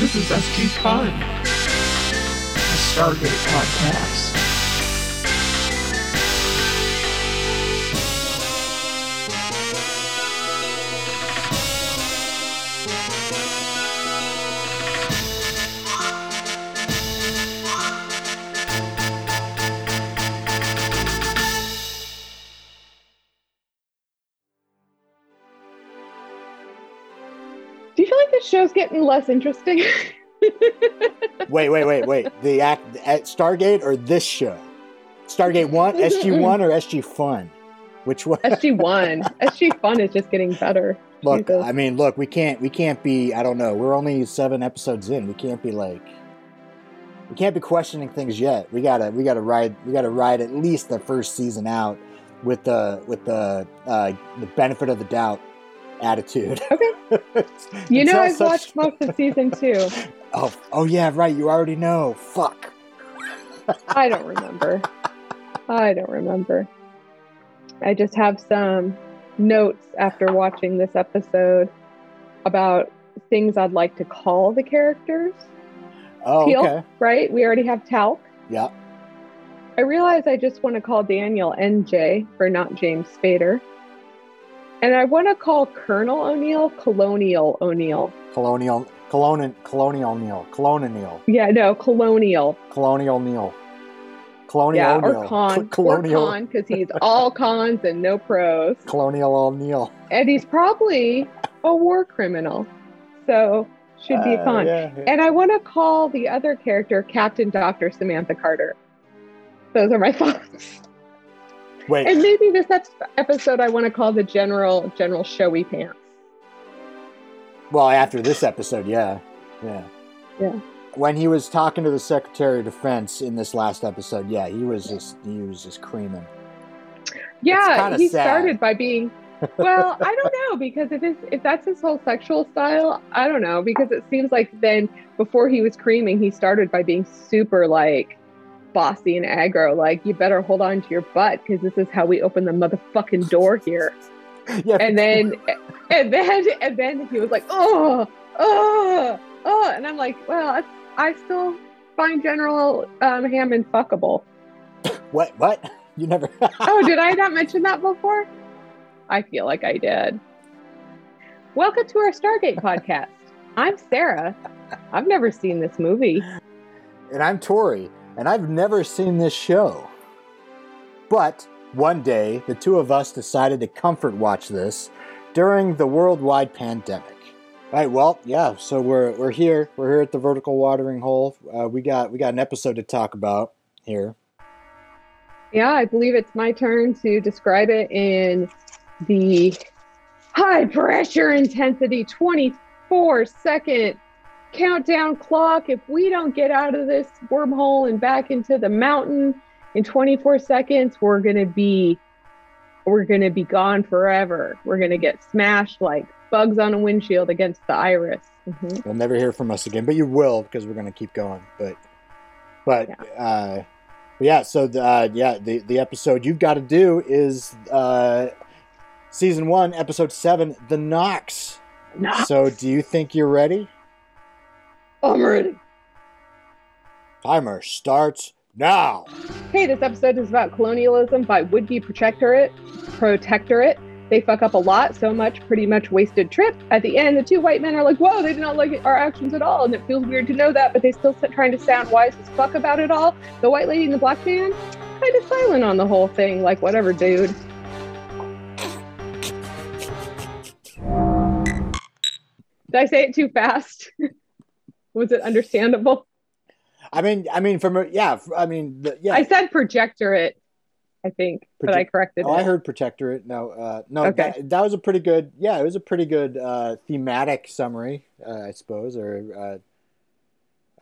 This is SG Fun, a Stargate podcast. Getting less interesting? Wait, wait, wait, wait. The act at Stargate or this show? Stargate One, SG One, or SG Fun? Which one? SG1. SG Fun is just getting better. Look, Jesus. I mean, look, we can't, we can't be. I don't know. We're only seven episodes in. We can't be like, we can't be questioning things yet. We gotta, we gotta ride, we gotta ride at least the first season out with the, with the, uh, the benefit of the doubt attitude. Okay. You know, I've such- watched most of season two. Oh, oh yeah, right. You already know. Fuck. I don't remember. I don't remember. I just have some notes after watching this episode about things I'd like to call the characters, Oh, Teal? okay. right? We already have Talc. Yeah. I realize I just want to call Daniel NJ for not James Spader. And I want to call Colonel O'Neill Colonial O'Neill. Colonial, colonial, colonial Neil, colonial, Yeah, no, Colonial. colonial Neil, colonial yeah, or con. Col- colonial, Or con, because he's all cons and no pros. colonial O'Neill. And he's probably a war criminal. So should be a Uh, yeah, yeah. And I want to call the other character Captain Dr. Samantha Carter. Those are my thoughts. Wait, And maybe this episode I want to call the General General Showy Pants. well, after this episode, yeah, yeah, Yeah. When he was talking to the Secretary of Defense in this last episode, yeah, he was just he was just creaming. Yeah, he sad. started by being. Well, I don't know because if it's, if that's his whole sexual style, I don't know because it seems like then before he was creaming, he started by being super like bossy and aggro. Like you better hold on to your butt because this is how we open the motherfucking door here. Yeah, And then, and then, and then he was like, oh, oh, oh, and I'm like, well, I, I still find General um, Hammond fuckable. what? What? You never? oh, did I not mention that before? I feel like I did. Welcome to our Stargate podcast. I'm Sarah. I've never seen this movie. and I'm Tori, and I've never seen this show. But one day, the two of us decided to comfort watch this during the worldwide pandemic. All right, well, yeah, so we're we're here. We're here at the vertical watering hole. Uh, we got we got an episode to talk about here. Yeah, I believe it's my turn to describe it in the high pressure intensity 24 second countdown clock. If we don't get out of this wormhole and back into the mountain in 24 seconds, we're going to be we're going to be gone forever. We're going to get smashed like bugs on a windshield against the iris. Mhm. You'll never hear from us again, but you will because we're gonna keep going. But but uh, but yeah. So the, uh, yeah, the the episode you've got to do is uh, season one, episode seven, the Nox. Nox. So do you think you're ready? I'm ready. Timer starts now. Hey, this episode is about colonialism by would-be protectorate. Protectorate. They fuck up a lot, so much, pretty much wasted trip. At the end, the two white men are like, "Whoa, they did not like our actions at all," and it feels weird to know that, but they still trying to sound wise as fuck about it all. The white lady and the black man, kind of silent on the whole thing, like whatever, dude. Did I say it too fast? Was it understandable? I mean, I mean, from yeah, I mean, the, yeah. I said projectorate, I think, but I corrected oh, it. I heard protectorate. No, uh, no, Okay. that, that was a pretty good. Yeah, it was a pretty good uh, thematic summary, uh, I suppose. Or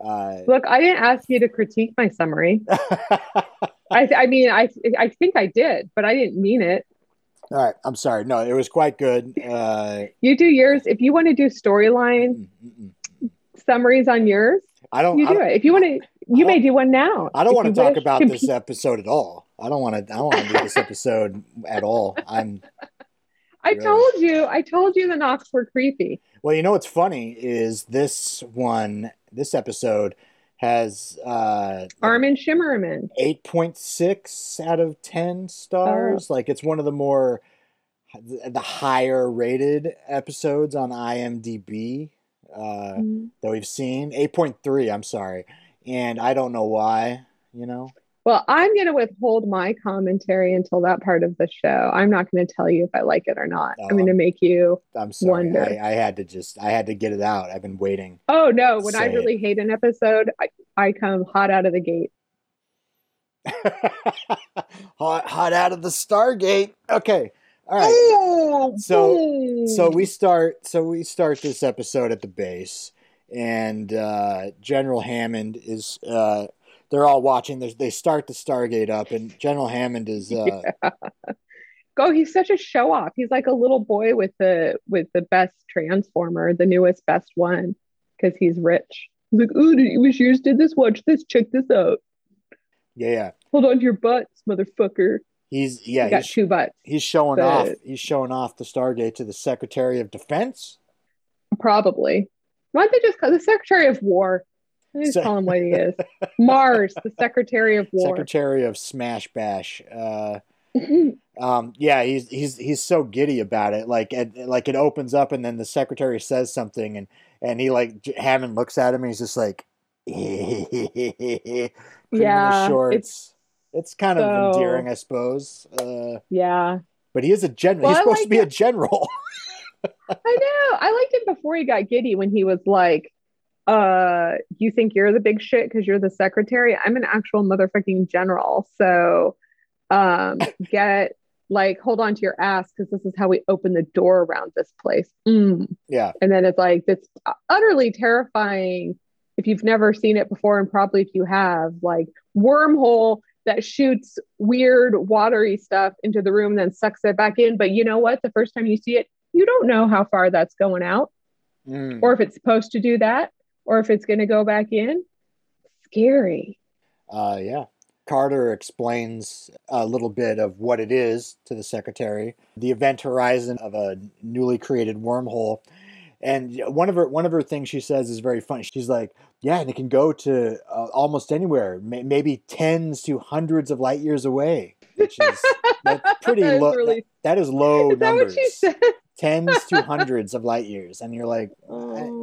uh, uh, Look, I didn't ask you to critique my summary. I, I mean, I, I think I did, but I didn't mean it. All right, I'm sorry. No, it was quite good. Uh, You do yours. If you want to do storyline mm, mm, mm. Summaries on yours, I don't. you do don't, it. If you want to, you may do one now. I don't want to talk wish. about this episode at all. I don't want to. I don't want to do this episode at all. I'm. I Really? told you, I told you the Nox were creepy. Well, you know what's funny is this one, this episode has uh, Armin Shimerman. 8.6 out of 10 stars. Like it's one of the more the higher rated episodes on IMDb uh, that we've seen. 8.3, I'm sorry. And I don't know why, you know. Well, I'm going to withhold my commentary until that part of the show. I'm not going to tell you if I like it or not. I'm going to Oh. make you. I'm sorry. Wonder. I, I had to just I had to get it out. I've been waiting. Oh no! When I Say it. really hate an episode, I, I come hot out of the gate. hot hot out of the Stargate. Okay. All right. So so we start so we start this episode at the base and uh, general hammond is uh, they're all watching There's, they start the stargate up and general hammond is uh, go. He's such a show off. He's like a little boy with the with the best transformer, the newest best one, because he's rich. He's like, "Ooh, you wish yours did this? Watch this. Check this out. yeah yeah Hold on to your butts, motherfucker. He's yeah he got he's, two butts. he's showing but- off he's showing off the stargate to the secretary of defense Probably. Why don't they just call the Secretary of War? They just Se- call him what he is. Mars, the Secretary of War. secretary of smash bash uh, um, yeah, he's he's he's so giddy about it. Like it, like it opens up, and then the secretary says something, and and he like Hammond looks at him, and he's just like, yeah, Yeah, shorts. It's, kind of endearing, I suppose. Uh, yeah. but he is a general. Well, he's supposed to like be a general. I know. I liked him before he got giddy when he was like, uh, you think you're the big shit because you're the secretary? I'm an actual motherfucking general. So um get like hold on to your ass because this is how we open the door around this place. Mm. yeah, And then it's like it's utterly terrifying if you've never seen it before, and probably if you have, like wormhole that shoots weird watery stuff into the room, then sucks it back in. But you know what? The first time you see it, you don't know how far that's going out, Mm. or if it's supposed to do that, or if it's going to go back in. Scary. Uh, yeah. Carter explains a little bit of what it is to the secretary, the event horizon of a newly created wormhole. And one of her one of her things she says is very funny. She's like, "Yeah, and it can go to uh, almost anywhere, may- maybe tens to hundreds of light years away." Which is pretty That is low. really- that, that is low Is numbers. what she said? Tens to hundreds of light years, and you're like, uh,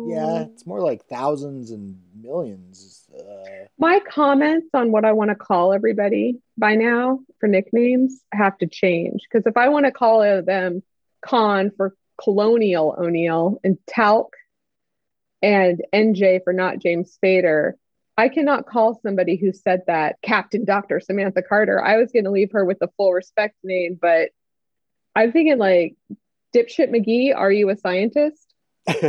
"Yeah, Oh. it's more like thousands and millions. Uh, My comments on what I want to call everybody by now for nicknames have to change because if I want to call them Con for Colonial O'Neill and Talc and NJ for not James Spader, I cannot call somebody who said that Captain Dr. Samantha Carter. I was going to leave her with the full respect name, but I'm thinking like Dipshit McGee, are you a scientist?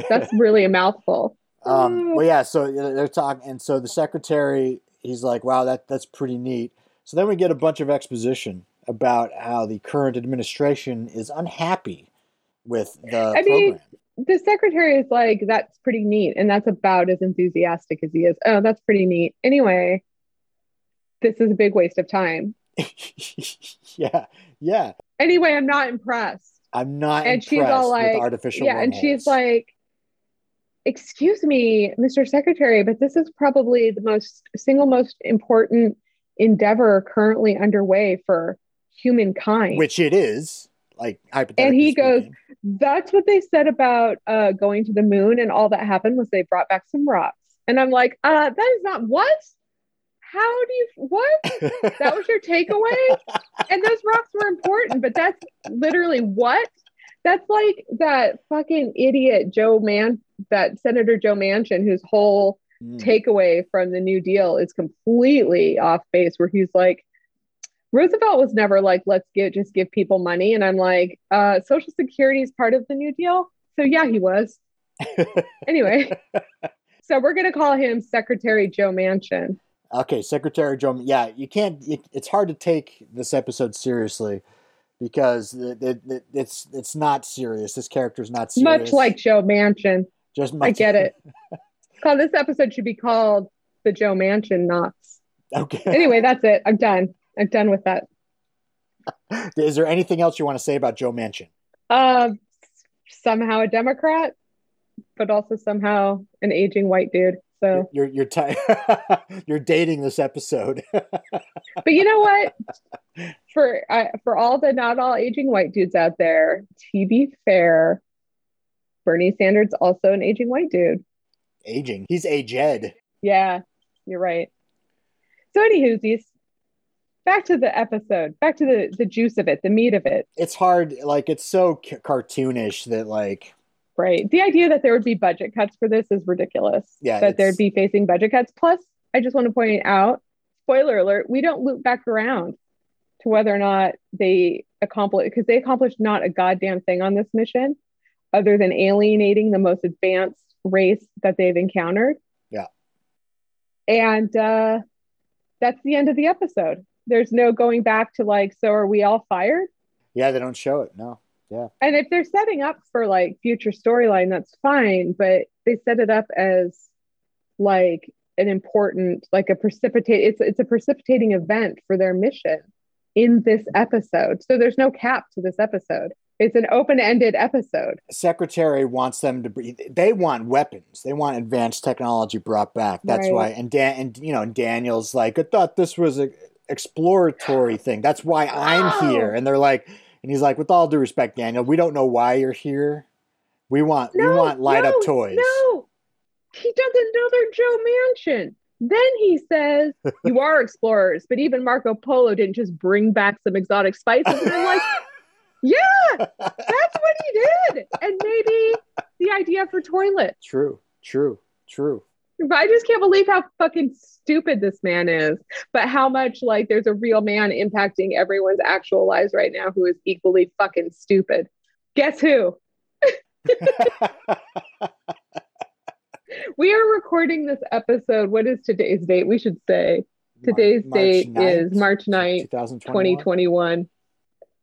That's really a mouthful. Um, well, yeah. So they're talking, and so the secretary, he's like, "Wow, that that's pretty neat." So then we get a bunch of exposition about how the current administration is unhappy with the I mean- program. The secretary is like, that's pretty neat. And that's about as enthusiastic as he is. Oh, that's pretty neat. Anyway, this is a big waste of time. yeah, yeah. Anyway, I'm not impressed. I'm not And she's all like, with artificial. yeah. And she's like, excuse me, Mr. Secretary, but this is probably the most single most important endeavor currently underway for humankind. which it is, like hypothetically. And he goes, that's what they said about uh, going to the moon and all that happened was they brought back some rocks. And i'm like uh, that is not what? How do you what? That was your takeaway? And those rocks were important but that's literally what? That's like that fucking idiot joe man that senator joe manchin whose whole Mm. takeaway from the new deal is completely off base where he's like roosevelt was never like let's get just give people money and i'm like uh social security is part of the new deal so yeah he was anyway so we're going to call him secretary joe manchin Okay, Secretary Joe. Yeah, you can't. It, it's hard to take this episode seriously because it, it, it- it's it's not serious. This character is not serious. much like joe manchin just i much, get it call this episode should be called the joe manchin Nox Okay. anyway that's it i'm done i'm done with that Is there anything else you want to say about Joe Manchin? Um, somehow a Democrat, but also somehow an aging white dude. So, You're you're ti you're dating this episode. but you know what? For uh, for all the not all aging white dudes out there, to be fair, Bernie Sanders also an aging white dude. Aging. He's aged. Yeah, you're right. So, anywhoosies, back to the episode, back to the the juice of it, the meat of it. It's hard. Like it's so ca- cartoonish that like Right. The idea that there would be budget cuts for this is ridiculous. Yeah, That there'd be facing budget cuts. Plus, I just want to point out, spoiler alert, we don't loop back around to whether or not they accomplish because they accomplished not a goddamn thing on this mission other than alienating the most advanced race that they've encountered. Yeah. And uh that's the end of the episode. There's no going back to like, so are we all fired? yeah they don't show it. No. Yeah. And if they're setting up for like future storyline, that's fine. But they set it up as like an important, like a precipitate. It's it's a precipitating event for their mission in this episode. So there's no cap to this episode. It's an open-ended episode. Secretary wants them to. Be, they want weapons. They want advanced technology brought back. That's Right. why. And Dan and you know and Daniel's like, I thought this was a exploratory thing. That's why I'm here. And they're like, and he's like, with all due respect, Daniel, we don't know why you're here. We want we want light up toys. No, he doesn't know they're Joe Manchin. Then he says, "You are explorers, but even Marco Polo didn't just bring back some exotic spices." And I'm like, "Yeah, that's what he did." And maybe the idea for toilet. True. True. True. But I just can't believe how fucking stupid this man is. But how much like there's a real man impacting everyone's actual lives right now who is equally fucking stupid. Guess who? We are recording this episode. What is today's date? We should say today's Mar- date is 9th, March 9th, 2021. 2021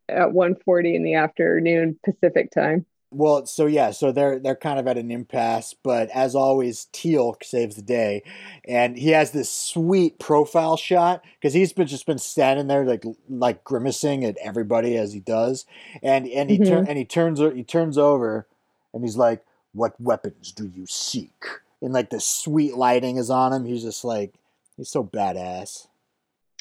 at 1:40 in the afternoon Pacific time. Well, so yeah, so they're they're kind of at an impasse, but as always, Teal saves the day, and he has this sweet profile shot because he's been just been standing there like like grimacing at everybody as he does, and and he turn mm-hmm. and he turns he turns over, and he's like, "What weapons do you seek?" And like the sweet lighting is on him. He's just like he's so badass.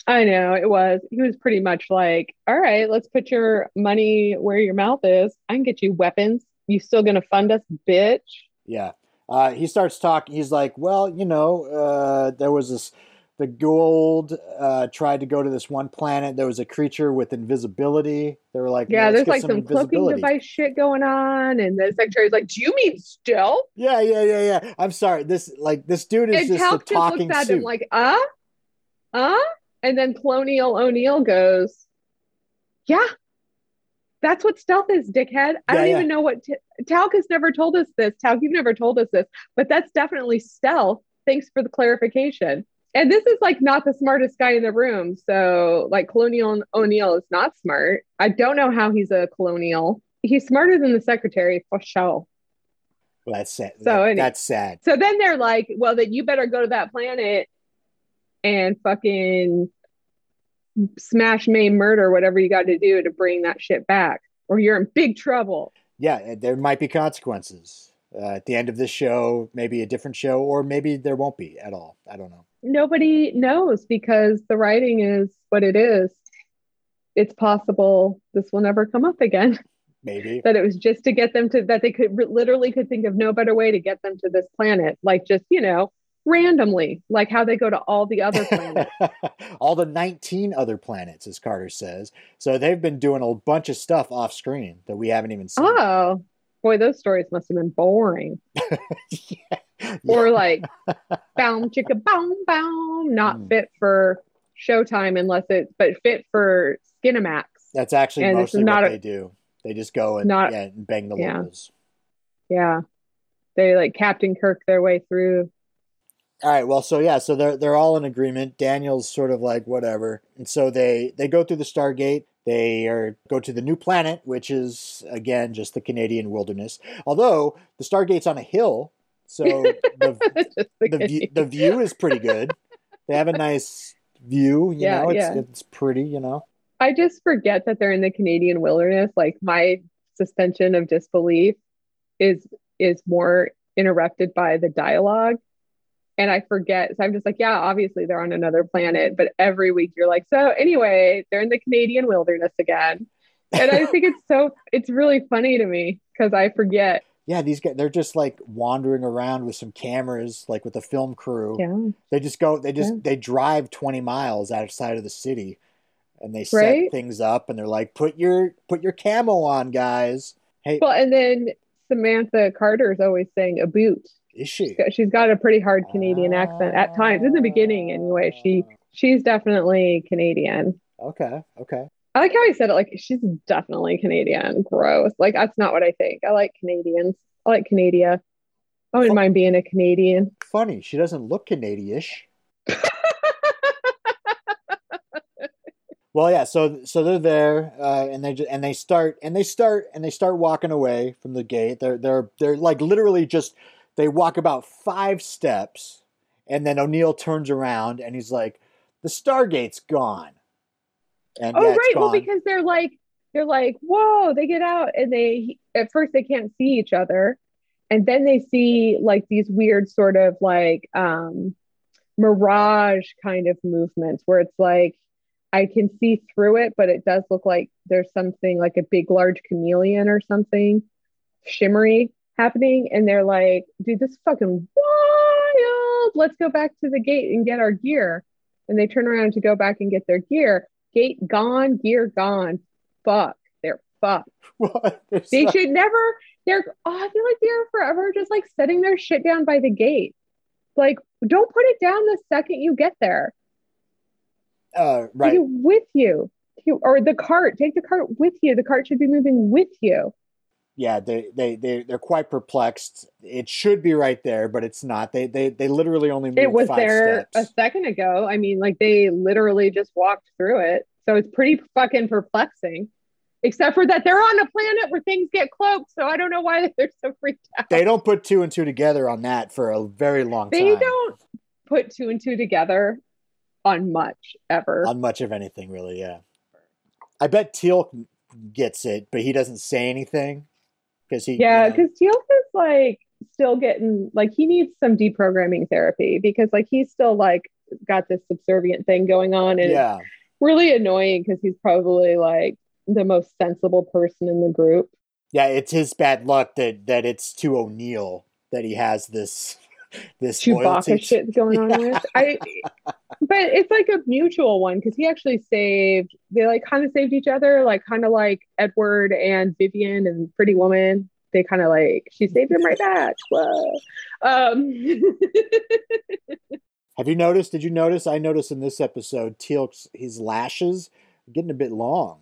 I know it was. He was pretty much like, "All right, let's put your money where your mouth is. I can get you weapons. You still gonna fund us, bitch?" Yeah. Uh, he starts talking. He's like, well, you know, uh, there was this, the gold uh, tried to go to this one planet. There was a creature with invisibility. They were like, Yeah, there's like some, cloaking device shit going on, and the secretary's like, "Do you mean still?" Yeah, yeah, yeah, yeah. I'm sorry. This, like, this dude is and just Talc a just talking looks at suit. him like, "Uh, uh," and then Colonial O'Neill goes, "Yeah, that's what stealth is, dickhead. I Yeah, don't yeah. even know what t- Talc has never told us this. Talc, you've never told us this, but that's definitely stealth. Thanks for the clarification." And this is like not the smartest guy in the room. So, like, Colonial O'Neill is not smart. I don't know how he's a colonial. He's smarter than the secretary for sure. Well, that's sad. So That- any- that's sad. So then they're like, well, then you better go to that planet and fucking smash, maim, murder, whatever you got to do to bring that shit back, or you're in big trouble. Yeah, there might be consequences uh, at the end of this show. Maybe a different show, or maybe there won't be at all. I don't know. Nobody knows because the writing is what it is. It's possible this will never come up again. Maybe. that it was just to get them to that they could literally could think of no better way to get them to this planet, like just you know randomly, like how they go to all the other planets. all the 19 other planets, as Carter says. So they've been doing a bunch of stuff off screen that we haven't even seen. Oh, boy, those stories must have been boring. yeah. Or like, boom, chicka, boom, boom, not Mm. fit for Showtime unless it's, but fit for Skinamax. That's actually And mostly not what a- they do. They just go and, Not- yeah, and bang the yeah. locals. Yeah. They like Captain Kirk their way through. All right, well, so yeah, so they're they're all in agreement. Daniel's sort of like whatever, and so they they go through the Stargate. They are go to the new planet, which is again just the Canadian wilderness. Although the Stargate's on a hill, so the the the, view, the view is pretty good. They have a nice view, you Yeah, know. It's yeah. it's pretty, you know. I just forget that they're in the Canadian wilderness. Like my suspension of disbelief is is more interrupted by the dialogue and I forget. So I'm just like, yeah, obviously they're on another planet, but every week you're like, so anyway, they're in the Canadian wilderness again. And I think it's so it's really funny to me because I forget. Yeah, these guys they're just like wandering around with some cameras, like with a film crew. Yeah. They just go they just Yeah. they drive 20 miles outside of the city and they set Right. things up and they're like, put your put your camo on, guys. Hey, Well, and then Samantha Carter is always saying a boot. Is she? She's got a pretty hard Canadian accent at times. In the beginning, anyway, she she's definitely Canadian. Okay, okay. I like how he said it. Like she's definitely Canadian. Gross. Like that's not what I think. I like Canadians. I like Canada. I wouldn't mind being a Canadian. Funny, she doesn't look Canadian-ish. Well, yeah. So, so they're there, uh, and they just, and they start and they start and they start walking away from the gate. They're they're they're like literally just they walk about five steps, and then O'Neill turns around and he's like, "The Stargate's gone." And Oh yeah, right. Well, because they're like they're like whoa. They get out and they at first they can't see each other, and then they see like these weird sort of like um mirage kind of movements where it's like I can see through it, but it does look like there's something like a big, large chameleon or something shimmery happening. And they're like, dude, this is fucking wild. Let's go back to the gate and get our gear. And they turn around to go back and get their gear. Gate gone, gear gone. Fuck. They're fucked. What? There's They should never, they're, oh, I feel like they're forever just like setting their shit down by the gate. Like, don't put it down the second you get there. uh, right. With you. You- Or the cart. Take the cart with you. The cart should be moving with you. Yeah, they they they they're quite perplexed. It should be right there, but it's not. They they they literally only moved It was there a second ago. I mean, like they literally just walked through it. So it's pretty fucking perplexing. Except for that they're on a planet where things get cloaked. So I don't know why they're so freaked out. They don't put two and two together on that for a very long They time. They don't put two and two together on much ever. on much of anything really yeah i bet teal gets it but he doesn't say anything because he Yeah, you know- because Teal'c is like still getting like he needs some deprogramming therapy because like he's still like got this subservient thing going on and yeah really annoying because he's probably like the most sensible person in the group. yeah it's his bad luck that that it's to o'neill that he has this this Chewbacca loyalty shit going on with. I but it's like a mutual one because he actually saved they like kind of saved each other, like kind of like Edward and Vivian and Pretty Woman. They kind of like she saved him right back. Whoa. Um have you noticed did you notice i noticed in this episode teal's his lashes getting a bit long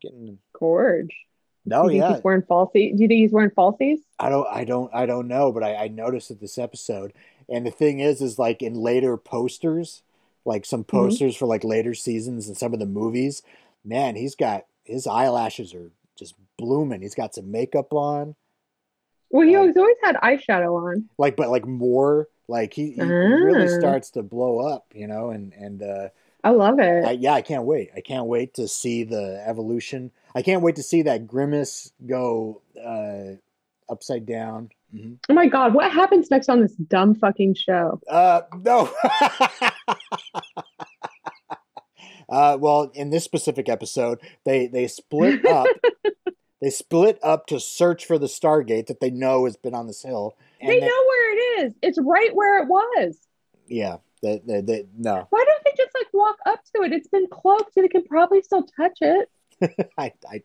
getting Gorge. No Do you think Oh, yeah he's wearing falsies? Do you think he's wearing falsies? I don't I don't I don't know, but I, I noticed it this episode. And the thing is is like in later posters, like some Mm-hmm. posters for like later seasons and some of the movies, man, he's got his eyelashes are just blooming. He's got some makeup on. Well, he always had eyeshadow on. Like but like more like he, he really Ah. starts to blow up, you know, and and uh I love it. I, yeah, I can't wait. I can't wait to see the evolution. I can't wait to see that grimace go uh upside down. Mhm. oh my god, what happens next on this dumb fucking show? Uh, no. uh, well, in this specific episode, they they split up. they split up to search for the Stargate that they know has been on this hill. And they they- know where it is. It's right where it was. Yeah. They, they, they, no, Why don't they just like walk up to it? It's been cloaked. So they can probably still touch it. I, I,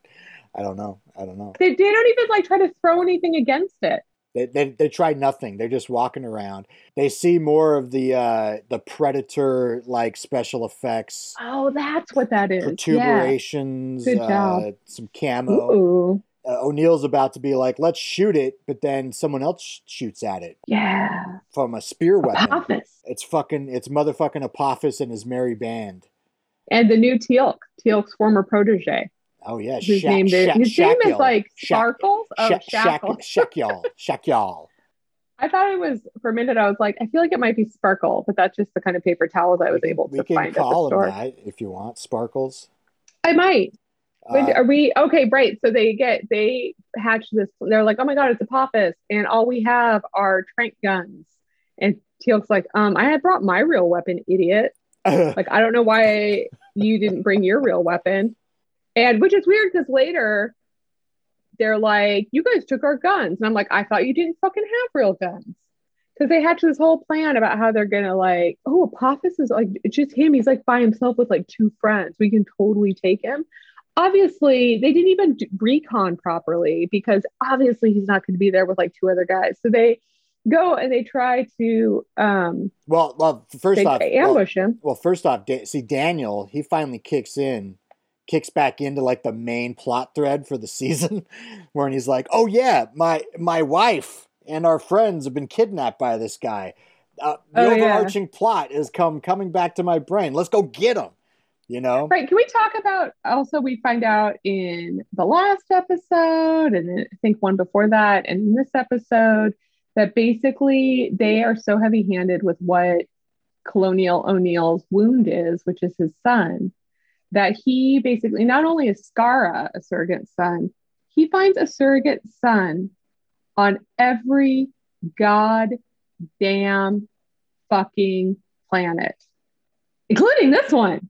I don't know. I don't know. They, they don't even like try to throw anything against it. They, they, they try nothing. They're just walking around. They see more of the uh, the predator like special effects, Oh, that's what that is. Yeah. protuberations, Good uh, job. some camo. Ooh. uh, O'Neill's about to be like, let's shoot it, but then someone else sh- shoots at it Yeah. from a spear weapon. Apophis. It's fucking, it's motherfucking Apophis and his merry band. And the new Teal'c, Teal'c's former protege. Oh yeah, His Sha- name, is, Sha- his name is like Sha- Sparkles. Oh, Sha- Shackle. Shack- Shakyal. Shakyal. I thought it was for a minute. I was like, I feel like it might be Sparkle, but that's just the kind of paper towels I was able we to can find at the call store. that if you want, Sparkles. I might. Uh, are we okay? Right. So they get they hatch this. They're like, oh my god, it's a Apophis, and all we have are trank guns. And Teal'c's like, um, I had brought my real weapon, idiot. Like, I don't know why you didn't bring your real weapon. And which is weird because later they're like, you guys took our guns. And I'm like, I thought you didn't fucking have real guns. Because they hatched this whole plan about how they're gonna like, oh, Apophis is like it's just him. He's like by himself with like two friends. We can totally take him. Obviously, they didn't even recon properly because obviously he's not going to be there with like two other guys. So they go and they try to um well, well, first they off, well, ambush him. well, first off, see Daniel, he finally kicks in, kicks back into like the main plot thread for the season, where he's like, "Oh yeah, my my wife and our friends have been kidnapped by this guy. Uh, the Oh, yeah. overarching plot is come coming back to my brain. Let's go get him." You know, Right. Can we talk about also we find out in the last episode and I think one before that and in this episode that basically they are so heavy handed with what Colonial O'Neill's wound is, which is his son, that he basically not only is Skaara a surrogate son, he finds a surrogate son on every goddamn fucking planet, including this one.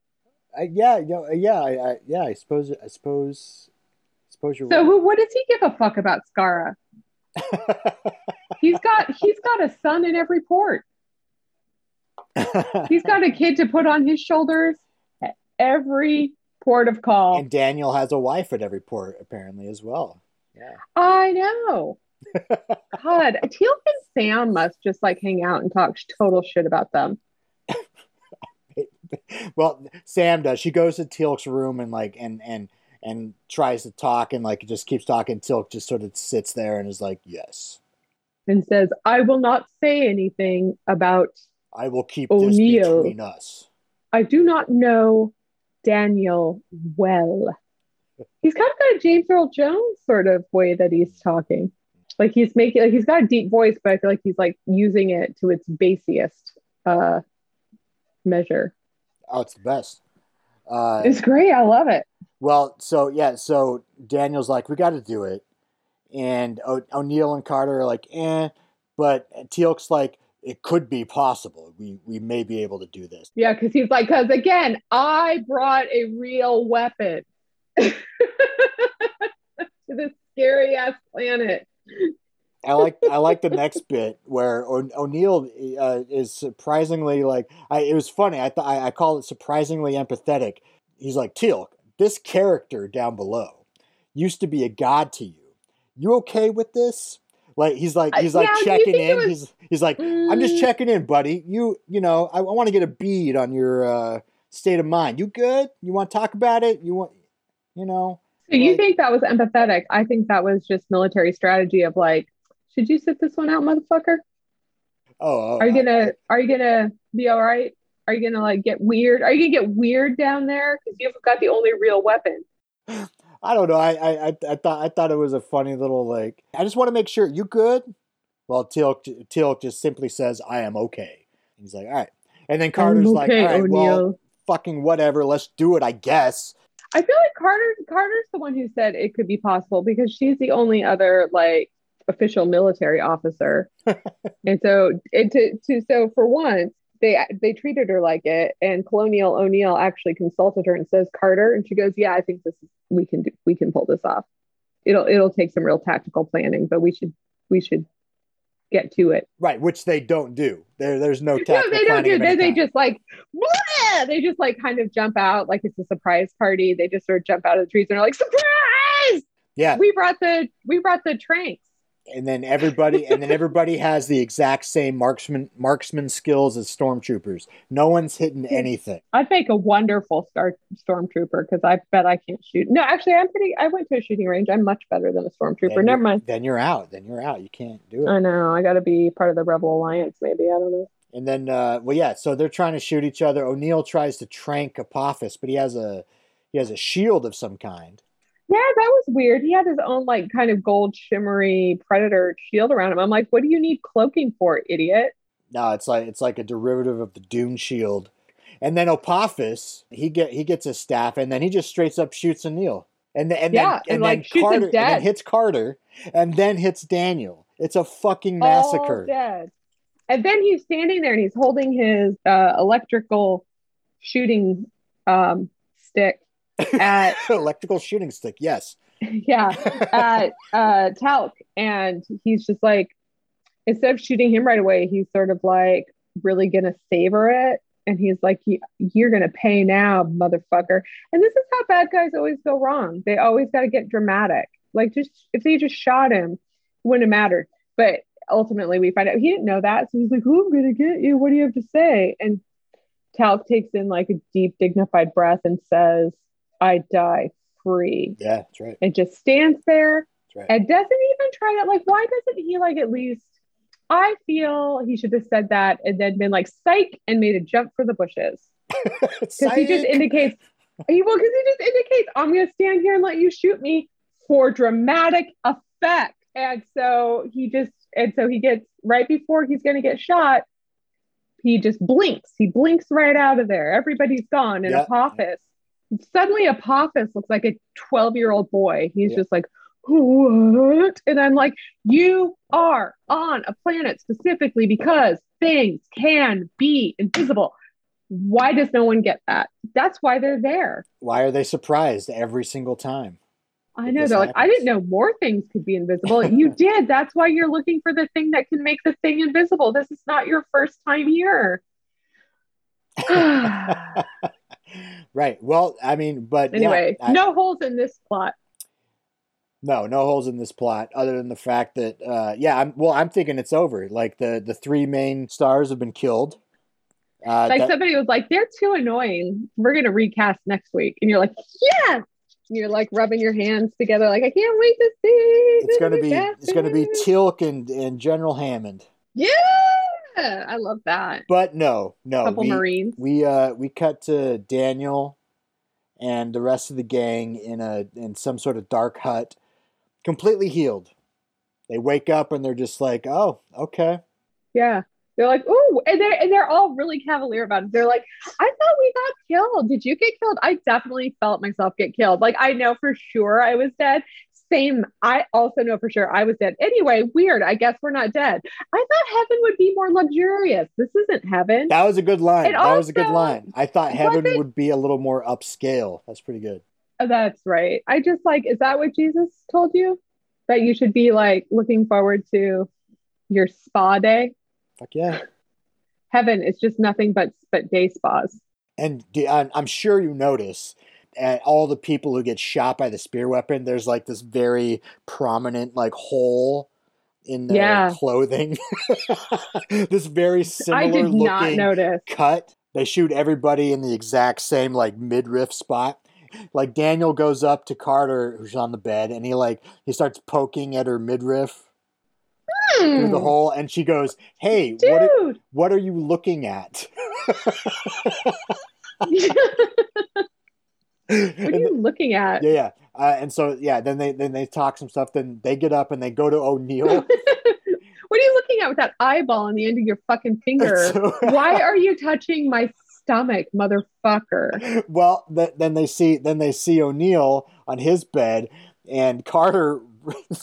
Uh, yeah, you know, yeah, I, I, yeah. I suppose, I suppose, I suppose you're So right. who, what does he give a fuck about Skaara? He's got he's got a son in every port. He's got a kid to put on his shoulders at every port of call. and Daniel has a wife at every port apparently as well. Yeah. I know. God, Teal and Sam must just like hang out and talk total shit about them. well, Sam does. She goes to Teal'c's room and like and and and tries to talk and like just keeps talking. Teal'c just sort of sits there and is like, "Yes, And says, I will not say anything about I will keep O'Neill. this between us." I do not know Daniel well. He's kind of got a James Earl Jones sort of way that he's talking. Like he's making like he's got a deep voice, but I feel like he's like using it to its basiest uh measure. Oh, it's the best. Uh, It's great. I love it. well, so yeah, so Daniel's like, "We got to do it," and o- O'Neill and Carter are like, "Eh," but Teal'c's like, "It could be possible. We we may be able to do this." Yeah, because he's like, because again, I brought a real weapon to this scary ass planet. I like I like the next bit where o- O'Neill uh, is surprisingly like I, it was funny. I thought I, I call it surprisingly empathetic. He's like Teal, this character down below used to be a god to you. You okay with this? Like he's like Uh, he's like yeah, checking in. was- He's he's like I'm just Mm. checking in, buddy. You you know I, I want to get a bead on your uh, state of mind. You good? You want to talk about it? You want you know? So you think that was empathetic? I think that was just military strategy of like, should you sit this one out, motherfucker? Oh, oh Are you gonna Are you gonna be all right? Are you gonna like get weird? Are you gonna get weird down there because you've got the only real weapon? I don't know. I, I I I thought I thought it was a funny little like. I just want to make sure you good. Well, Teal'c Teal'c just simply says, "I am okay." He's like, "All right," and then Carter's I'm like, okay, "All right, well, fucking whatever. Let's do it. I guess." I feel like Carter Carter's the one who said it could be possible because she's the only other like official military officer. and so and to, to so for once they they treated her like it and Colonial O'Neill actually consulted her and says Carter and she goes, "Yeah, I think this is we can do we can pull this off. It'll it'll take some real tactical planning, but we should we should get to it." Right, which they don't do. There, there's no No, they don't do. They, they just like, "Bleh!" they just like kind of jump out like it's a surprise party. They just sort of jump out of the trees and are like, surprise! yeah, We brought the we brought the tranks. And then everybody, and then everybody has the exact same marksman marksman skills as stormtroopers. No one's hitting anything. I'd make a wonderful star stormtrooper because I bet I can't shoot. No, actually, I'm pretty. I went to a shooting range. I'm much better than a stormtrooper. Never mind. Then you're out. Then you're out. You can't do it. I know. I got to be part of the Rebel Alliance. Maybe I don't know. And then, uh, well, yeah. So they're trying to shoot each other. O'Neill tries to trank Apophis, but he has a he has a shield of some kind. Yeah, that was weird. He had his own like kind of gold shimmery predator shield around him. I'm like, what do you need cloaking for, idiot? No, it's like it's like a derivative of the Dune shield. And then Apophis, he get he gets his staff, and then he just straight up shoots O'Neill. and then and Yeah, then and, and, like, then Carter and then hits Carter, and then hits Daniel. It's a fucking All massacre. dead. And then he's standing there and he's holding his uh, electrical shooting um, stick at Electrical shooting stick. Yes. yeah at uh, Talc, and he's just like instead of shooting him right away, he's sort of like really gonna savor it. And he's like, "You- "You're gonna pay now, motherfucker." And this is how bad guys always go wrong. They always got to get dramatic. Like, just if they just shot him, it wouldn't have mattered. But ultimately, we find out he didn't know that. So he's like, "Who "Oh, I'm gonna get you. What do you have to say?" And Talc takes in like a deep, dignified breath and says, "I die free." Yeah, that's right. and just stands there right. and doesn't even try to like why doesn't he like at least i feel he should have said that and then been like psych and made a jump for the bushes because he just indicates he will because he just indicates i'm going to stand here and let you shoot me for dramatic effect and so he just and so he gets right before he's going to get shot he just blinks he blinks right out of there everybody's gone and Yeah. apophis suddenly apophis looks like a 12 year old boy he's Yeah. just like what and i'm like you are on a planet specifically because things can be invisible why does no one get that that's why they're there Why are they surprised every single time? I know. They're like, I didn't know more things could be invisible. you did. That's why you're looking for the thing that can make the thing invisible. This is not your first time here. right. Well, I mean, but yeah, anyway, I- no holes in this plot. no, no holes in this plot other than the fact that, uh, yeah, I'm, well, I'm thinking it's over. Like the the three main stars have been killed. Uh, Like that- somebody was like, they're too annoying. We're gonna recast next week, and you're like, yes. And you're like rubbing your hands together, like I can't wait to see. it's gonna be it's gonna be recasting." Tilk and and General Hammond. yeah. I love that. But no, no, couple we, Marines. we uh we cut to Daniel and the rest of the gang in a in some sort of dark hut, completely healed. They wake up and they're just like, "Oh, okay." Yeah. They're like, oh, and they're and they're all really cavalier about it. They're like, I thought we got killed. Did you get killed? I definitely felt myself get killed. Like I know for sure I was dead. Same. I also know for sure I was dead. Anyway, weird. I guess we're not dead. I thought heaven would be more luxurious. This isn't heaven. That was a good line. And that was a good line. I thought heaven would be a little more upscale. That's pretty good. Oh, that's right. I just like, is that what Jesus told you? That you should be like looking forward to your spa day? Fuck yeah. Heaven is just nothing but but day spas. And I'm sure you notice at all the people who get shot by the spear weapon, there's like this very prominent like hole in their Yeah. clothing. this very similar I did not notice. cut. They shoot everybody in the exact same like midriff spot. Like Daniel goes up to Carter, who's on the bed, and he like he starts poking at her midriff through the Hmm. hole, and she goes, "Hey, what are, what are you looking at?" what are you looking at? Yeah, yeah. Uh, and so yeah, then they then they talk some stuff. Then they get up and they go to O'Neill. what are you looking at with that eyeball on the end of your fucking finger? So- Why are you touching my stomach, motherfucker? well, th- then they see then they see O'Neill on his bed, and Carter.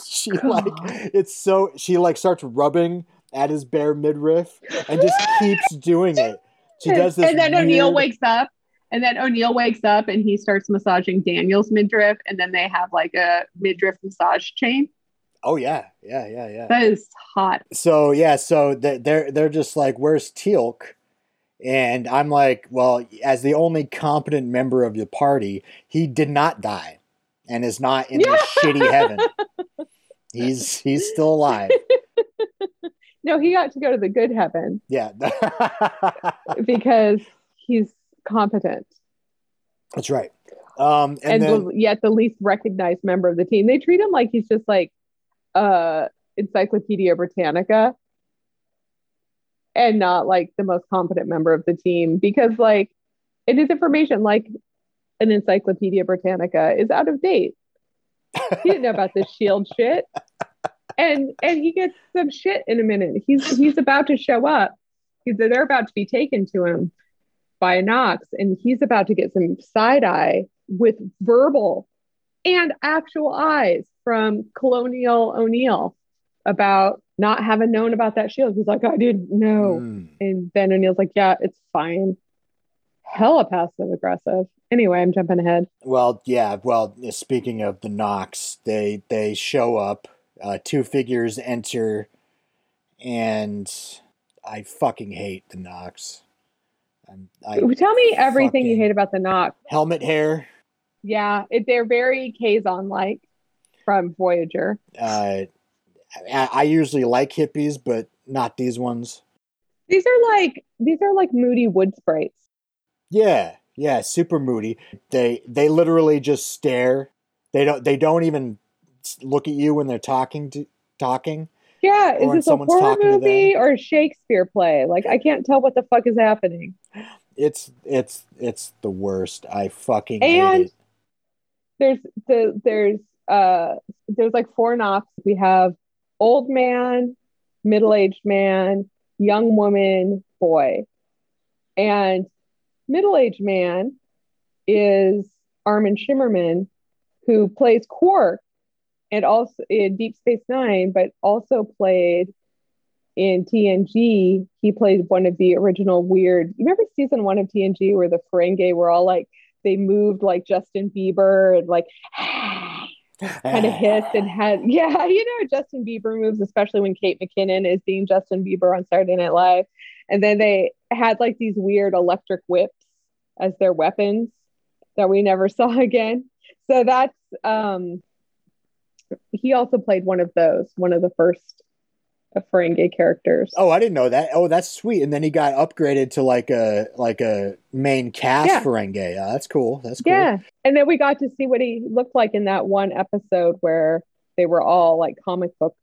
She like it's so she like starts rubbing at his bare midriff and just keeps doing it. She does this, and then O'Neill weird- wakes up, and then O'Neill wakes up and he starts massaging Daniel's midriff, and then they have like a midriff massage chain. Oh yeah, yeah, yeah, yeah. That is hot. so yeah, so they- they're they're just like, "Where's Teal'c?" And I'm like, "Well, as the only competent member of the party, he did not die, and is not in this shitty heaven. He's he's still alive. No, he got to go to the good heaven Yeah, because he's competent. that's right. Um, and, and, then the, yet the least recognized member of the team. They treat him like he's just like uh Encyclopedia Britannica and not like the most competent member of the team because like it is information like an Encyclopedia Britannica is out of date. He didn't know about this shield shit. And and he gets some shit in a minute. He's he's about to show up. He's, they're about to be taken to him by Nox, and he's about to get some side eye with verbal and actual eyes from Colonial O'Neill about not having known about that shield. He's like, I didn't know. Mm. And then O'Neill's like, yeah, it's fine. Hella passive aggressive. Anyway, I'm jumping ahead. Well, yeah. Well, speaking of the Nox, they they show up. Uh, two figures enter, and I fucking hate the Nox. I'm, I, Tell me everything you hate about the Nox. helmet hair. Yeah, it, they're very Kazon like from Voyager. Uh, I, I usually like hippies, but not these ones. These are like these are like moody wood sprites. Yeah, yeah, super moody. They they literally just stare. They don't they don't even look at you when they're talking to talking. Yeah, is this a horror movie or a Shakespeare play? Like I can't tell what the fuck is happening. It's it's it's the worst. I fucking And- There's the there's uh there's like four Nox. We have old man, middle-aged man, young woman, boy. And middle-aged man is Armin Shimerman, who plays Quark and also in Deep Space Nine, but also played in TNG. He played one of the original weird. You remember season one of TNG where the Ferengi were all like they moved like Justin Bieber and like kind of hissed and had yeah, you know Justin Bieber moves, especially when Kate McKinnon is being Justin Bieber on Saturday Night Live. And then they had like these weird electric whips as their weapons that we never saw again. So that's um he also played one of those, one of the first Ferengi characters. Oh, I didn't know that. Oh, that's sweet. And then he got upgraded to like a like a main cast Yeah. Ferengi. Yeah, that's cool. That's cool. Yeah. And then we got to see what he looked like in that one episode where they were all like comic book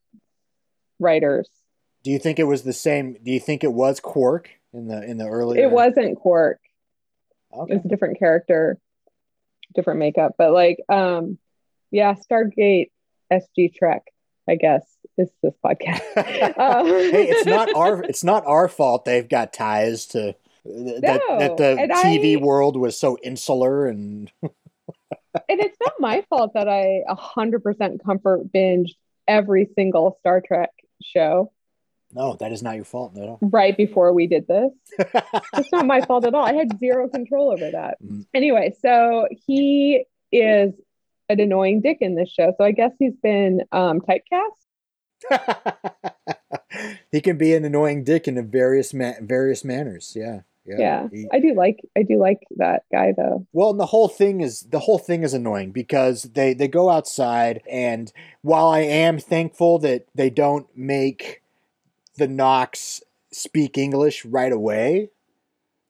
writers. Do you think it was the same? Do you think it was Quark in the in the early? It wasn't Quark. It was a different character, different makeup. But like, um, yeah, Stargate SG Trek, I guess, is this podcast. Uh, hey, it's not our it's not our fault they've got ties to that, No, that the TV I- world was so insular and and it's not my fault that I 100% comfort binged every single Star Trek show no, that is not your fault at all. right before we did this. It's not my fault at all. I had zero control over that. Mm. Anyway, so he is an annoying dick in this show. So I guess he's been um, typecast. he can be an annoying dick in a various ma- various manners. Yeah, yeah. Yeah. He- I do like I do like that guy though. Well, and the whole thing is the whole thing is annoying because they they go outside, and while I am thankful that they don't make the Nox speak English right away,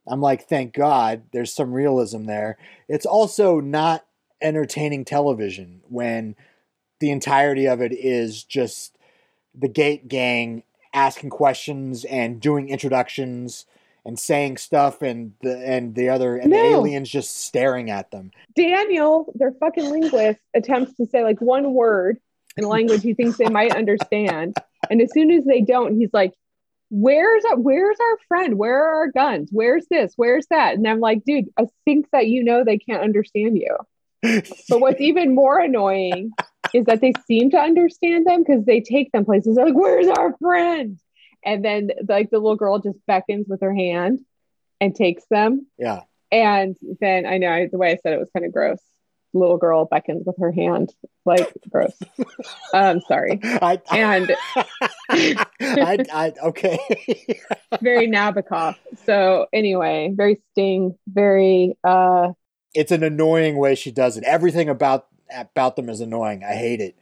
I'm like, thank God, there's some realism there. It's also not entertaining television when the entirety of it is just the Gate Gang asking questions and doing introductions and saying stuff and the and the other and the aliens just staring at them. Daniel, their fucking linguist, attempts to say like one word in a language he thinks they might understand. And as soon as they don't, he's like, Where's our, where's our friend? Where are our guns? Where's this? Where's that? And I'm like, dude, I think that you know they can't understand you. But what's even more annoying is that they seem to understand them because they take them places. They're like, "Where's our friend?" And then like the little girl just beckons with her hand and takes them. yeah. And then I know the way I said it was kind of gross. Little girl beckons with her hand, like gross. um, sorry. I, And I, I okay. very Nabokov. So anyway, very Sting, very uh it's an annoying way she does it. Everything about about them is annoying. I hate it.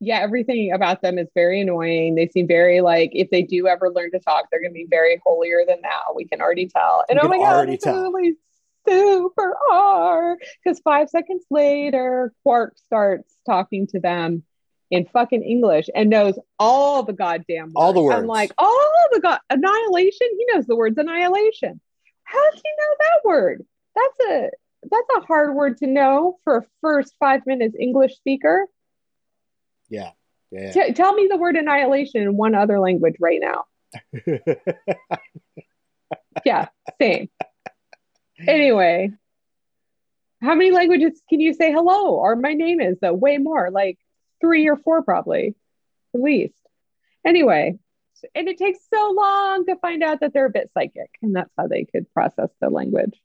yeah, everything about them is very annoying. They seem very like if they do ever learn to talk, they're going to be very holier than thou. We can already tell. And oh my god, it's really super hard because five seconds later, Quark starts talking to them in fucking English and knows all the goddamn words. All the words. I'm like, all the god annihilation. He knows the words annihilation. How does he know that word? That's a that's a hard word to know for a first five minutes English speaker. Yeah. Yeah. T- tell me the word annihilation in one other language right now. Yeah, same. Anyway, How many languages can you say hello or my name is though? Way more, like three or four probably, at least. Anyway, and it takes so long to find out that they're a bit psychic, and that's how they could process the language.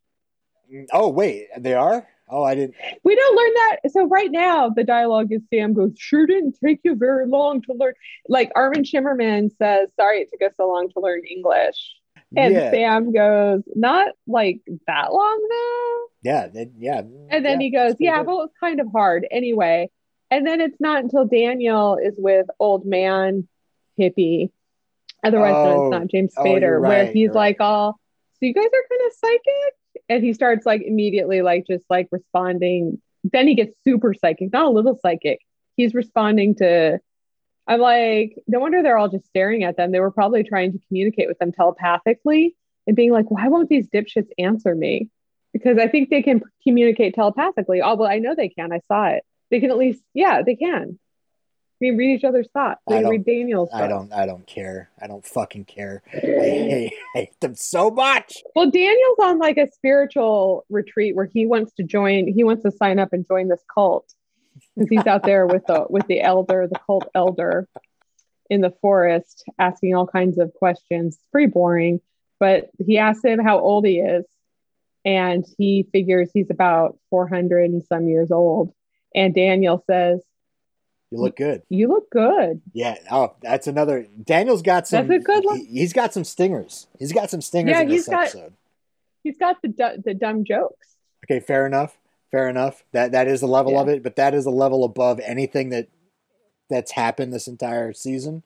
Oh wait, they are. Oh, I didn't. We don't learn that. So right now, the dialogue is Sam goes, "Sure didn't take you very long to learn." Like Armin Shimerman says, "Sorry it took us so long to learn English," and yeah, Sam goes, "Not like that long though." yeah, they- yeah. And then yeah, he goes, Yeah, good. well, it's kind of hard anyway. And then it's not until Daniel is with old man hippie, otherwise known Oh, as not James oh, Spader, you're where he's like, all, so you guys are kind of psychic? And he starts like immediately, like, just like responding. Then he gets super psychic, not a little psychic. He's responding to, I'm like, no wonder they're all just staring at them. They were probably trying to communicate with them telepathically and being like, why won't these dipshits answer me? because I think they can communicate telepathically. oh well I know they can. I saw it. They can at least, yeah, they can. We read each other's thoughts. I don't- read Daniel's I thoughts. don't. I don't care. I don't fucking care. I hate, hate them so much. Well, Daniel's on like a spiritual retreat where he wants to join. He wants to sign up and join this cult because he's out there with the with the elder, the cult elder, in the forest, asking all kinds of questions. It's pretty boring, but he asks him how old he is, and he figures he's about four hundred and some years old. And Daniel says, You look good. "You look good." Yeah. Oh, that's another. Daniel's got some. That's a good look. He, has got some stingers. He's got some stingers Yeah, in this he's got- episode. He's got the the dumb jokes. Okay, fair enough. Fair enough. That that is the level Yeah. of it, but that is a level above anything that that's happened this entire season.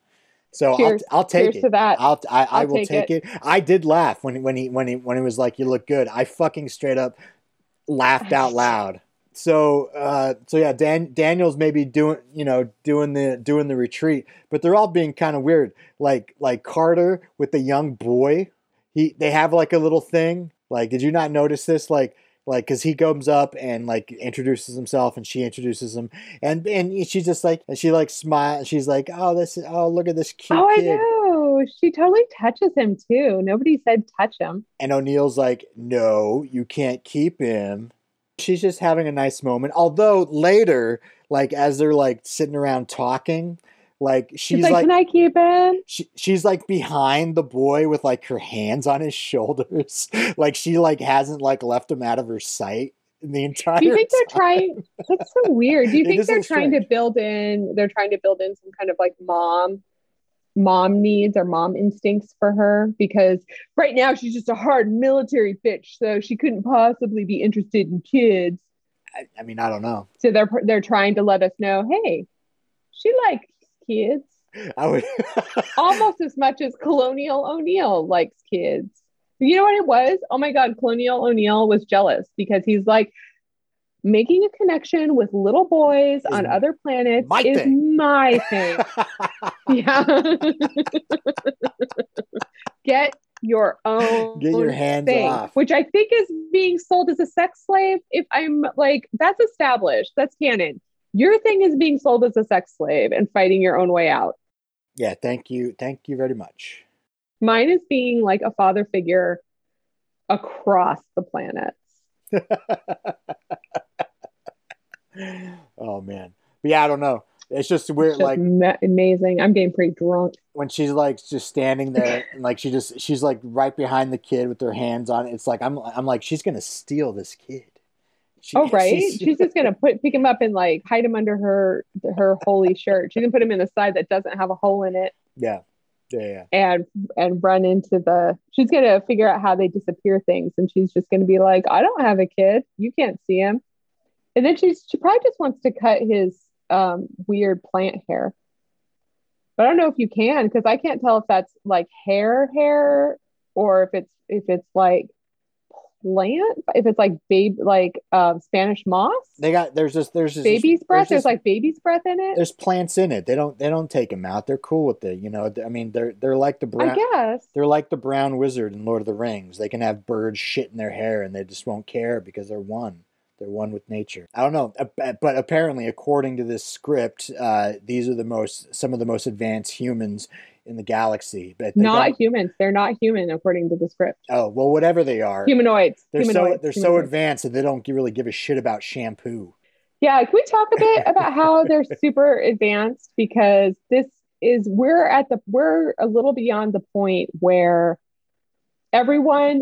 So Cheers. I'll, I'll take it. to that. I'll I, I I'll will take take, it. I did laugh when when he when he when he was like, "You look good." I fucking straight up laughed out loud. So uh, so yeah, Dan Daniel's maybe doing you know doing the doing the retreat, but they're all being kind of weird. Like like Carter with the young boy, he they have like a little thing. Like, did you not notice this? Like like because he comes up and like introduces himself and she introduces him and and she's just like and she like smiles she's like oh this is oh look at this cute oh, I kid know. She totally touches him too. Nobody said touch him. and O'Neill's like no you can't keep him she's just having a nice moment although later like as they're like sitting around talking like She's, she's like, "Can I keep him?" she, she's like behind the boy with like her hands on his shoulders like she like hasn't like left him out of her sight the entire Do you think they're trying? That's so weird. Do you think they're trying to build in? They're trying to build in some kind of like mom, mom needs or mom instincts for her because right now she's just a hard military bitch, so she couldn't possibly be interested in kids. I, I mean i don't know So they're they're trying to let us know, hey, she likes kids i would almost as much as Colonial O'Neill likes kids. You know what it was? Oh my God, Colonial O'Neill was jealous because he's like making a connection with little boys Is on other planets my is thing. my thing. yeah. Get your own Get your hands thing, off. which I think is being sold as a sex slave. If I'm like, that's established, that's canon. Your thing is being sold as a sex slave and fighting your own way out. yeah thank you thank you very much Mine is being like a father figure across the planets. oh man but yeah i don't know it's just weird It's just like ma- amazing. I'm getting pretty drunk. when she's like just standing there and like she just she's like right behind the kid with her hands on it it's like i'm i'm like she's gonna steal this kid She- Oh right, she's- she's just gonna put pick him up and like hide him under her her holy shirt. She's gonna put him in the side that doesn't have a hole in it yeah yeah yeah and and run into the. She's gonna figure out how they disappear things, and she's just gonna be like, I don't have a kid. You can't see him. And then she's she probably just wants to cut his um weird plant hair. But I don't know if you can because I can't tell if that's like hair hair or if it's if it's like plant if it's like babe like um Spanish moss. they got there's just there's just baby's breath. There's just- like baby's breath in it. there's plants in it they don't they don't take them out they're cool with it you know i mean they're they're like the I brown guess. they're like the brown wizard in lord of the rings they can have birds shit in their hair and they just won't care because they're one they're one with nature i don't know but apparently according to this script uh, these are the most some of the most advanced humans in the galaxy, but Not don't- humans. They're not human according to the script. oh well, whatever they are, Humanoids. they're so they're so advanced that they don't really give a shit about shampoo. Yeah, can we talk a bit about how they're super advanced? Because this is we're at the we're a little beyond the point where everyone,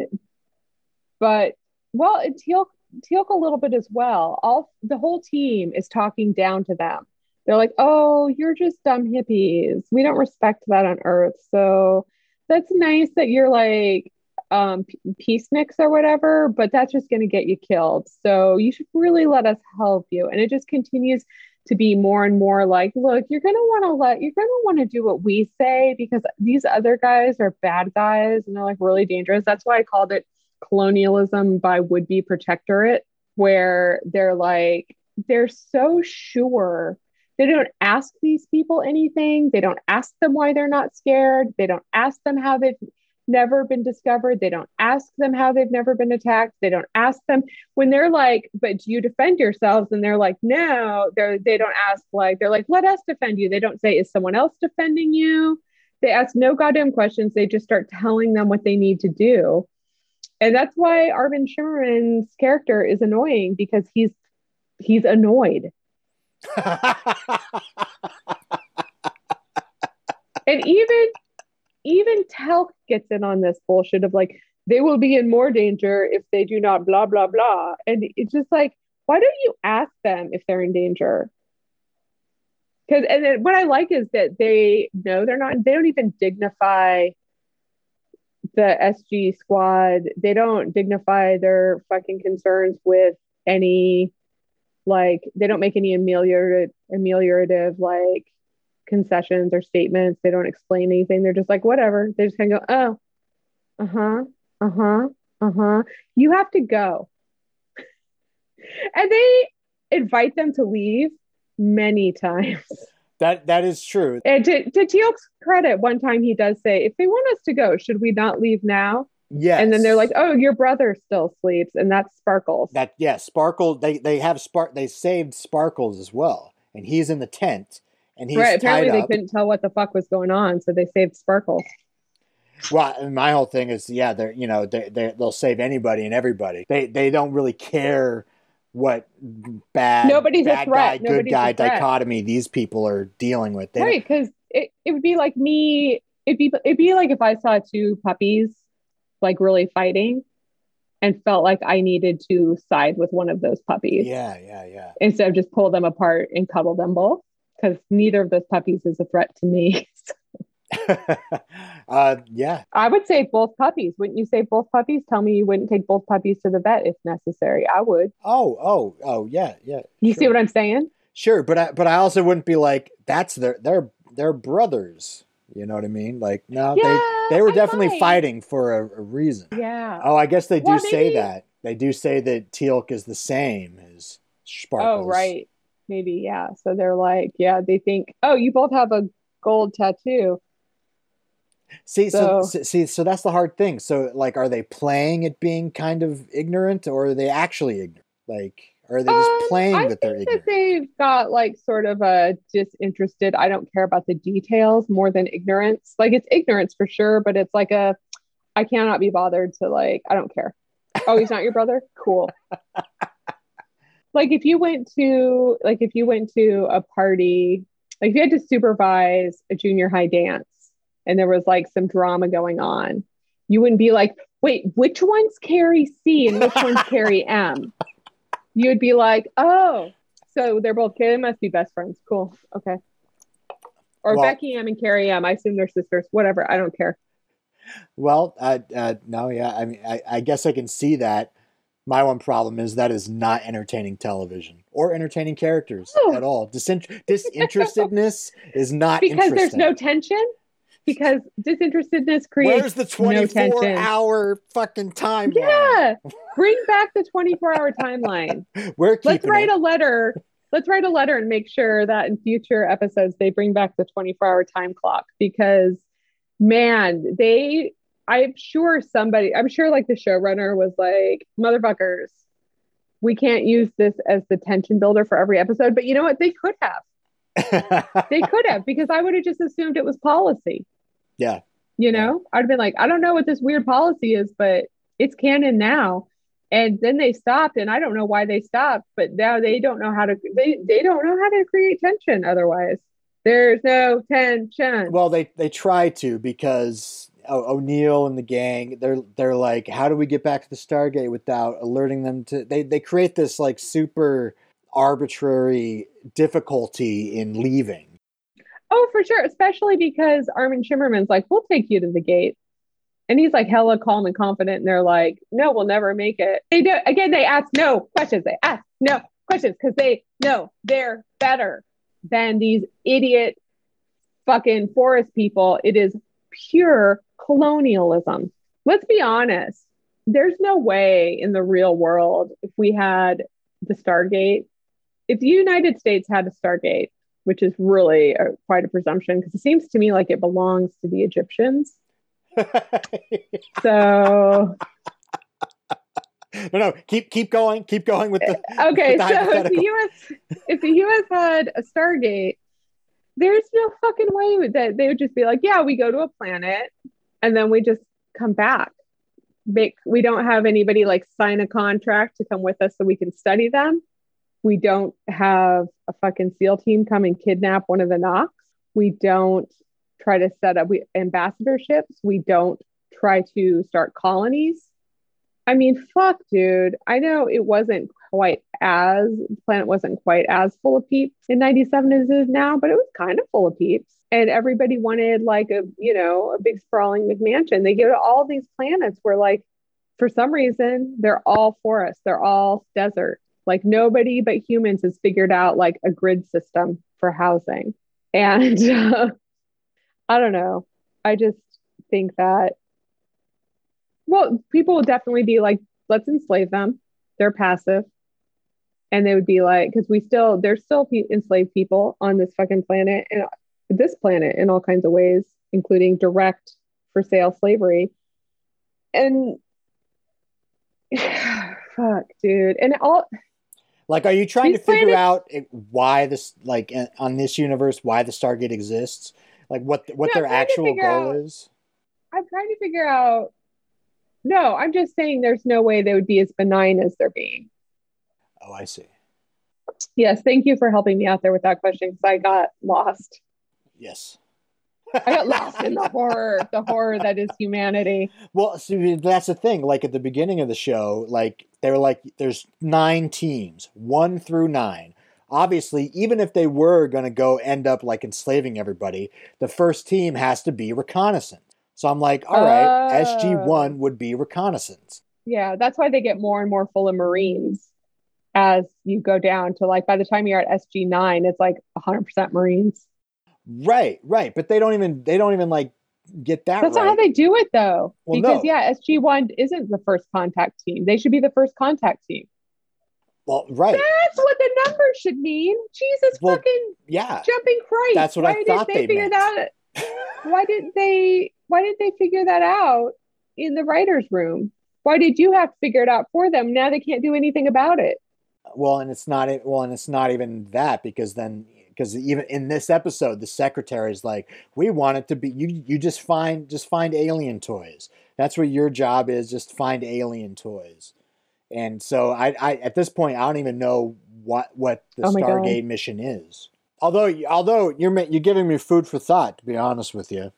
but well, Teal Teal'c a little bit as well. All the whole team is talking down to them. They're like, "Oh, you're just dumb hippies. We don't respect that on Earth. So that's nice that you're like um, p- peaceniks or whatever, but that's just going to get you killed. So you should really let us help you. And it just continues to be more and more like, look, you're going to want to let, you're going to want to do what we say because these other guys are bad guys and they're like really dangerous. That's why I called it colonialism by would be protectorate, where they're like, they're so sure. They don't ask these people anything. They don't ask them why they're not scared. They don't ask them how they've never been discovered. They don't ask them how they've never been attacked. They don't ask them when they're like, but do you defend yourselves? And they're like, no, they're, they don't ask like, they're like, let us defend you. They don't say, is someone else defending you? They ask no goddamn questions. They just start telling them what they need to do. And that's why Armin Shimerman's character is annoying because he's he's annoyed. And even even Teal'c gets in on this bullshit of like they will be in more danger if they do not blah blah blah. And it's just like, why don't you ask them if they're in danger? Because and then what I like is that they know they're not. They don't even dignify the SG squad. They don't dignify their fucking concerns with any like they don't make any ameliorative ameliorative like concessions or statements. They don't explain anything. They're just like, whatever. They just kind of go, oh, uh huh, uh huh, uh huh. You have to go. and they invite them to leave many times. That that is true. And to, to Teal'c's credit, one time he does say, if they want us to go, should we not leave now? Yes. And then they're like, oh, your brother still sleeps, and that's Sparkles. that yeah, Sparkle they they have spark they saved Sparkles as well. And he's in the tent and he's right. tied Apparently, they couldn't tell what the fuck was going on, so they saved Sparkles. Well, and my whole thing is, yeah, they're you know they they they'll save anybody and everybody. They they don't really care what bad Nobody's a bad threat. guy good Nobody's a guy dichotomy these people are dealing with. They right because it, it would be like me it'd be it'd be like if i saw two puppies like really fighting and felt like i needed to side with one of those puppies yeah, yeah, yeah. instead of just pull them apart and cuddle them both because neither of those puppies is a threat to me uh, yeah, i would say both puppies wouldn't you say both puppies tell me you wouldn't take both puppies to the vet if necessary i would oh, oh, oh, yeah, yeah. you sure. see what i'm saying Sure, but I, but I also wouldn't be like that's their they're they're brothers. You know what I mean? Like no, Yeah, they they were I definitely might. fighting for a, a reason. yeah Oh, I guess they do Well, say maybe- that. They do say that Teal'c is the same as Sparkles. Oh, right. Maybe, yeah. So they're like, yeah, they think, oh, you both have a gold tattoo. See, so, So- see, so that's the hard thing. So, like, are they playing at being kind of ignorant, or are they actually ignorant? Like, are they just Um, playing I that they're ignorant? that they've got like sort of a disinterested, I don't care about the details more than ignorance. Like it's ignorance for sure, but it's like a, I cannot be bothered to like, I don't care. Oh, he's not your brother? Cool. like if you went to, like if you went to a party, like if you had to supervise a junior high dance and there was like some drama going on, you wouldn't be like, wait, which one's Carrie C and which one's Carrie M? You would be like, oh, so they're both They must be best friends. Cool. Okay. Or Well- Becky M and Carrie M. I assume they're sisters. Whatever. I don't care. Well, uh, uh, no, yeah. I mean, I, I guess I can see that. My one problem is that is not entertaining television or entertaining characters Oh. at all. Disint- disinterestedness is not Because there's no tension. Because disinterestedness creates Where's the no 24 tension. hour fucking timeline? Yeah. Bring back the 24 hour timeline. We're Let's write it. a letter. Let's write a letter and make sure that in future episodes they bring back the 24 hour time clock because man, they I'm sure somebody, I'm sure like the showrunner was like, motherfuckers, we can't use this as the tension builder for every episode. But you know what? They could have. They could have because I would have just assumed it was policy. Yeah. You know, I'd have been like, I don't know what this weird policy is, but it's canon now. And then they stopped, and I don't know why they stopped, but now they don't know how to they, they don't know how to create tension otherwise. There's no tension. Well, they they try to because o- O'Neill and the gang they're they're like, how do we get back to the Stargate without alerting them to? They they create this like super arbitrary difficulty in leaving. Oh, for sure. Especially because Armin Shimerman's like, we'll take you to the gate. And he's like hella calm and confident. And they're like, no, we'll never make it. They do again, they ask no questions. They ask no questions because they know they're better than these idiot fucking forest people. It is pure colonialism. Let's be honest. There's no way in the real world if we had the Stargate, if the United States had a Stargate, which is really a, quite a presumption because it seems to me like it belongs to the Egyptians. So no, no, keep keep going, keep going with the. okay, with the so if the US if the US had a Stargate, there's no fucking way that they would just be like, yeah, we go to a planet and then we just come back. Make we don't have anybody like sign a contract to come with us so we can study them. We don't have a fucking SEAL team come and kidnap one of the Nox. We don't try to set up we, ambassadorships. We don't try to start colonies. I mean, fuck, dude. I know it wasn't quite as the planet wasn't quite as full of peeps in 97 as it is now, but it was kind of full of peeps. And everybody wanted like a, you know, a big sprawling McMansion. They to all these planets where like for some reason they're all forest, they're all desert. Like nobody but humans has figured out like a grid system for housing. And uh, I don't know. I just think that well, people would definitely be like, let's enslave them. They're passive. And they would be like, because we still, there's still enslaved people on this fucking planet and this planet in all kinds of ways, including direct for sale slavery. And fuck, dude. And all, Like, are you trying These to figure out it- why this, like, eh, on this universe, why the Stargate exists? Like, what what No, their I'm trying to actual goal out- is? I'm trying to figure out. No, I'm just saying there's no way they would be as benign as they're being. Oh, I see. Yes, thank you for helping me out there with that question because I got lost. Yes. I got lost in the horror, the horror that is humanity. Well, see, that's the thing. Like at the beginning of the show, like they were like, "There's nine teams, one through nine. Obviously, even if they were going to go end up like enslaving everybody, the first team has to be reconnaissance. So I'm like, all right, SG one oh. would be reconnaissance. Yeah, that's why they get more and more full of Marines as you go down to like by the time you're at SG nine, it's like 100 percent Marines. Right, right. But they don't even they don't even like get that That's right. not how they do it though, Well, because no. yeah, SG one isn't the first contact team. They should be the first contact team. well, right. That's what the numbers should mean. Jesus Well, fucking Yeah. jumping Christ! That's what I why thought they, they figure meant. that? Why didn't they? Why didn't they figure that out in the writers' room? Why did you have to figure it out for them? Now they can't do anything about it. Well, and it's not well, and it's not even that because then because even in this episode, the secretary is like, "We want it to be you. You just find just find alien toys. That's what your job is. Just find alien toys." And so I, I at this point, I don't even know what what the Oh my God. Stargate mission is. Although although you're you're giving me food for thought, to be honest with you.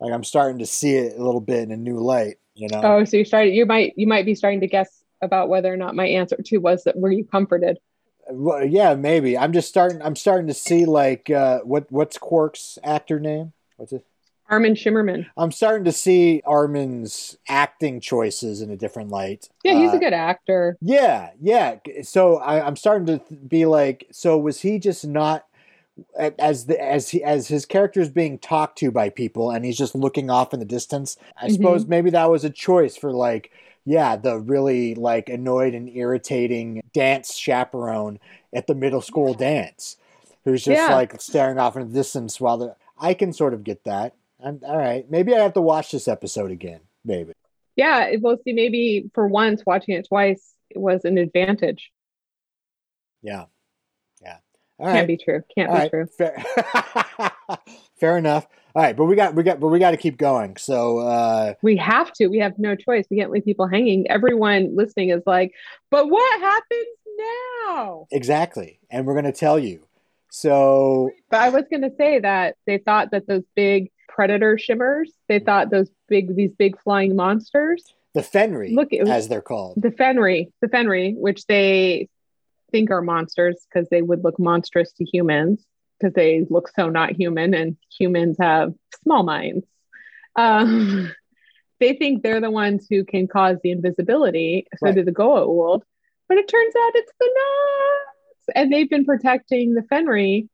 Like I'm starting to see it a little bit in a new light. You know. Oh, so you started. You might. You might be starting to guess about whether or not my answer to was that were you comforted? Well, yeah, maybe. I'm just starting. I'm starting to see like uh, what what's Quark's actor name? What's it? Armin Shimerman. I'm starting to see Armin's acting choices in a different light. Yeah, he's Uh, a good actor. Yeah, yeah. So I, I'm starting to be like, so was he just not as the as he as his character is being talked to by people, and he's just looking off in the distance? I Mhm. suppose maybe that was a choice for like, yeah, the really like annoyed and irritating dance chaperone at the middle school dance, who's just Yeah. like staring off in the distance while the. I can sort of get that. I'm all right. Maybe I have to watch this episode again. Maybe. Yeah, well, see, maybe for once watching it twice was an advantage. Yeah. Yeah. All Can't right. be true. Can't All be right, true. Fair. enough. All right, but we got we got but we got to keep going. So uh We have to. We have no choice. We can't leave people hanging. Everyone listening is like, but what happens now? exactly, and we're gonna tell you. So But I was going to say that they thought that those big predator shimmers, they thought those big, these big flying monsters, the Fenri, Look, it was- as they're called. the Fenri, the Fenri, which they think are monsters because they would look monstrous to humans because they look so not human and humans have small minds. Um, they think they're the ones who can cause the invisibility. So Right. do the Goa'uld. But it turns out it's the Nox. And they've been protecting the Fenri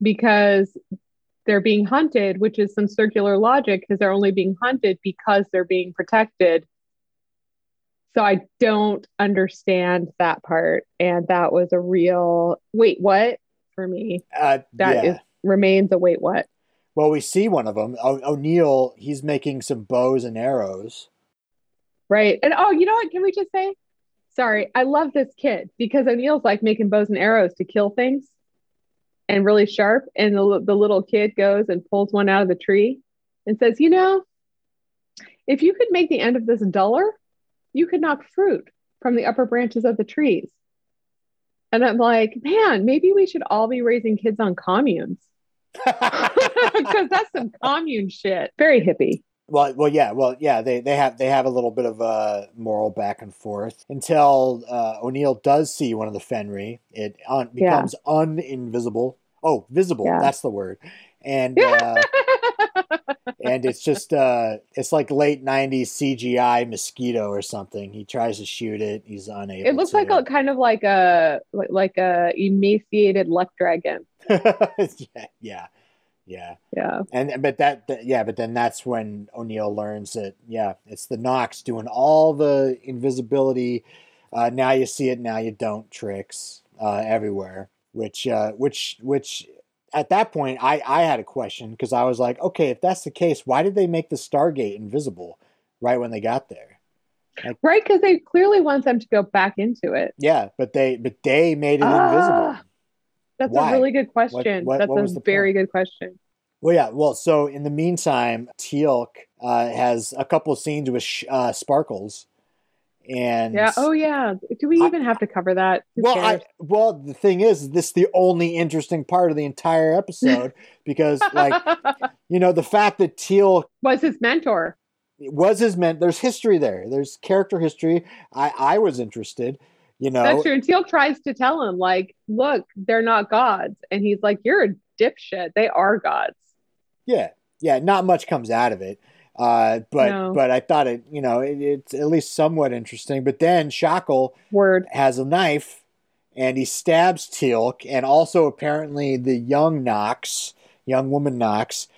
because they're being hunted, which is some circular logic because they're only being hunted because they're being protected. So I don't understand that part. And that was a real wait, what for me? Uh, That is yeah. remains a wait, what? Well, we see one of them. O- O'Neill, he's making some bows and arrows. Right. And oh, you know what? Can we just say, sorry, I love this kid because O'Neill's like making bows and arrows to kill things and really sharp. And the, the little kid goes and pulls one out of the tree and says, you know, if you could make the end of this duller, you could knock fruit from the upper branches of the trees. And I'm like, man, maybe we should all be raising kids on communes because that's some commune shit. Very hippie. Well, well, yeah, well, yeah. They they have they have a little bit of a moral back and forth until uh, O'Neill does see one of the Fenri. It un- Yeah. becomes uninvisible. Oh, visible. Yeah. That's the word. And uh, and it's just uh, it's like late '90s CGI mosquito or something. He tries to shoot it. He's unable. It looks to. like a kind of like a like- a emaciated luck dragon. yeah, yeah, yeah. Yeah. And but that, that yeah, but then that's when O'Neill learns that yeah, it's the Nox doing all the invisibility. Uh, now you see it, now you don't tricks uh, everywhere. Which uh, which which at that point I I had a question because I was like, okay, if that's the case, why did they make the Stargate invisible right when they got there? Right, because they clearly want them to go back into it. Yeah, but they but they made it invisible. Ah, That's Why? a really good question. what- That's what a very point? good question. Well, yeah. Well, so in the meantime, Teal'c uh, has a couple of scenes with sh- uh, Sparkles, and Yeah. Oh yeah. Do we I- even have to cover that? Who well, I well the thing is, this is the only interesting part of the entire episode because, like, you know, the fact that Teal'c was his mentor. was his meant. There's history there. There's character history. I I was interested. You know, That's true. And Teal'c tries to tell him, like, look, they're not gods. And he's like, You're a dipshit. They are gods. Yeah, yeah. Not much comes out of it, uh, but No. but I thought it. You know, it, it's at least somewhat interesting. But then Shak'l Word. has a knife, and he stabs Teal'c, and also apparently the young Nox, young woman Nox,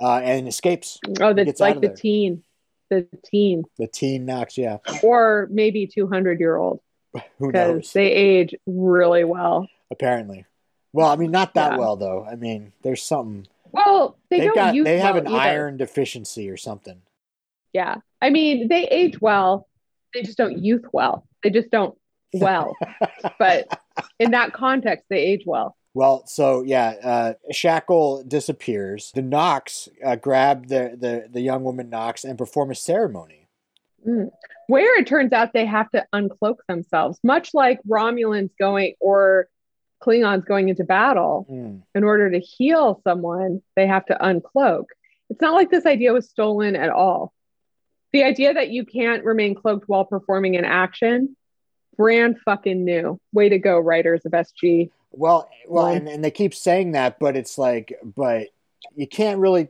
uh, and escapes. Oh, that's like the there. teen. The teen. The teen Nox, yeah. Or maybe 200 year old. Who Because knows? they age really well. apparently. Well, I mean, not that Yeah. well though. I mean, there's something. Well, they They've don't got. They have well an either. iron deficiency or something. Yeah. I mean, they age well. They just don't youth well. They just don't well. but in that context, they age well. Well, so yeah, uh, Shak'l disappears. The Nox uh, grab the, the the young woman Nox and perform a ceremony. Mm. Where it turns out they have to uncloak themselves, much like Romulans going or Klingons going into battle. Mm. In order to heal someone, they have to uncloak. It's not like this idea was stolen at all. The idea that you can't remain cloaked while performing an action, brand fucking new. Way to go, writers of SG. Well, well, and, and they keep saying that, but it's like, but you can't really.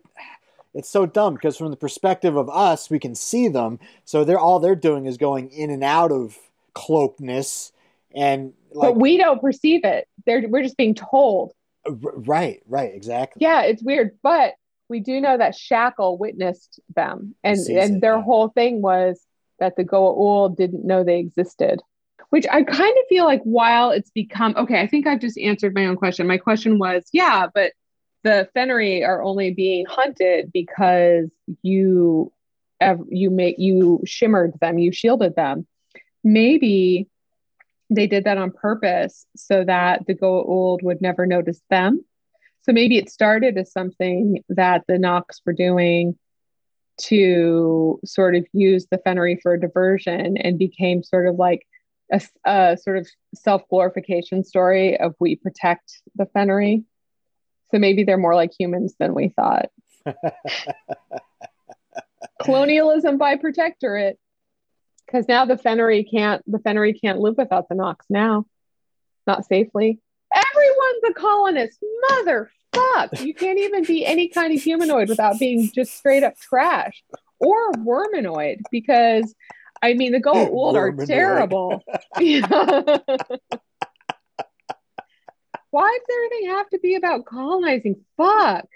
It's so dumb because from the perspective of us, we can see them. So they're all they're doing is going in and out of cloakness, and like, but we don't perceive it. They're, we're just being told. Uh, right, right, exactly. Yeah, it's weird. But we do know that Shak'l witnessed them. And, and it, their yeah. whole thing was that the Goa'uld didn't know they existed. Which I kind of feel like while it's become okay, I think I've just answered my own question. My question was, yeah, but the Fenri are only being hunted because you you make you shimmered them, you shielded them. Maybe they did that on purpose so that the Goa'uld would never notice them. So maybe it started as something that the Nox were doing to sort of use the Fenri for a diversion and became sort of like a, a sort of self glorification story of we protect the Fenri. So maybe they're more like humans than we thought. Colonialism by protectorate. Because now the Fenri can't the Fenri can't live without the Nox now. Not safely. Everyone's a colonist. Motherfuck. You can't even be any kind of humanoid without being just straight up trash. Or worminoid, because I mean the Goa'uld are terrible. Why does everything have to be about colonizing? Fuck.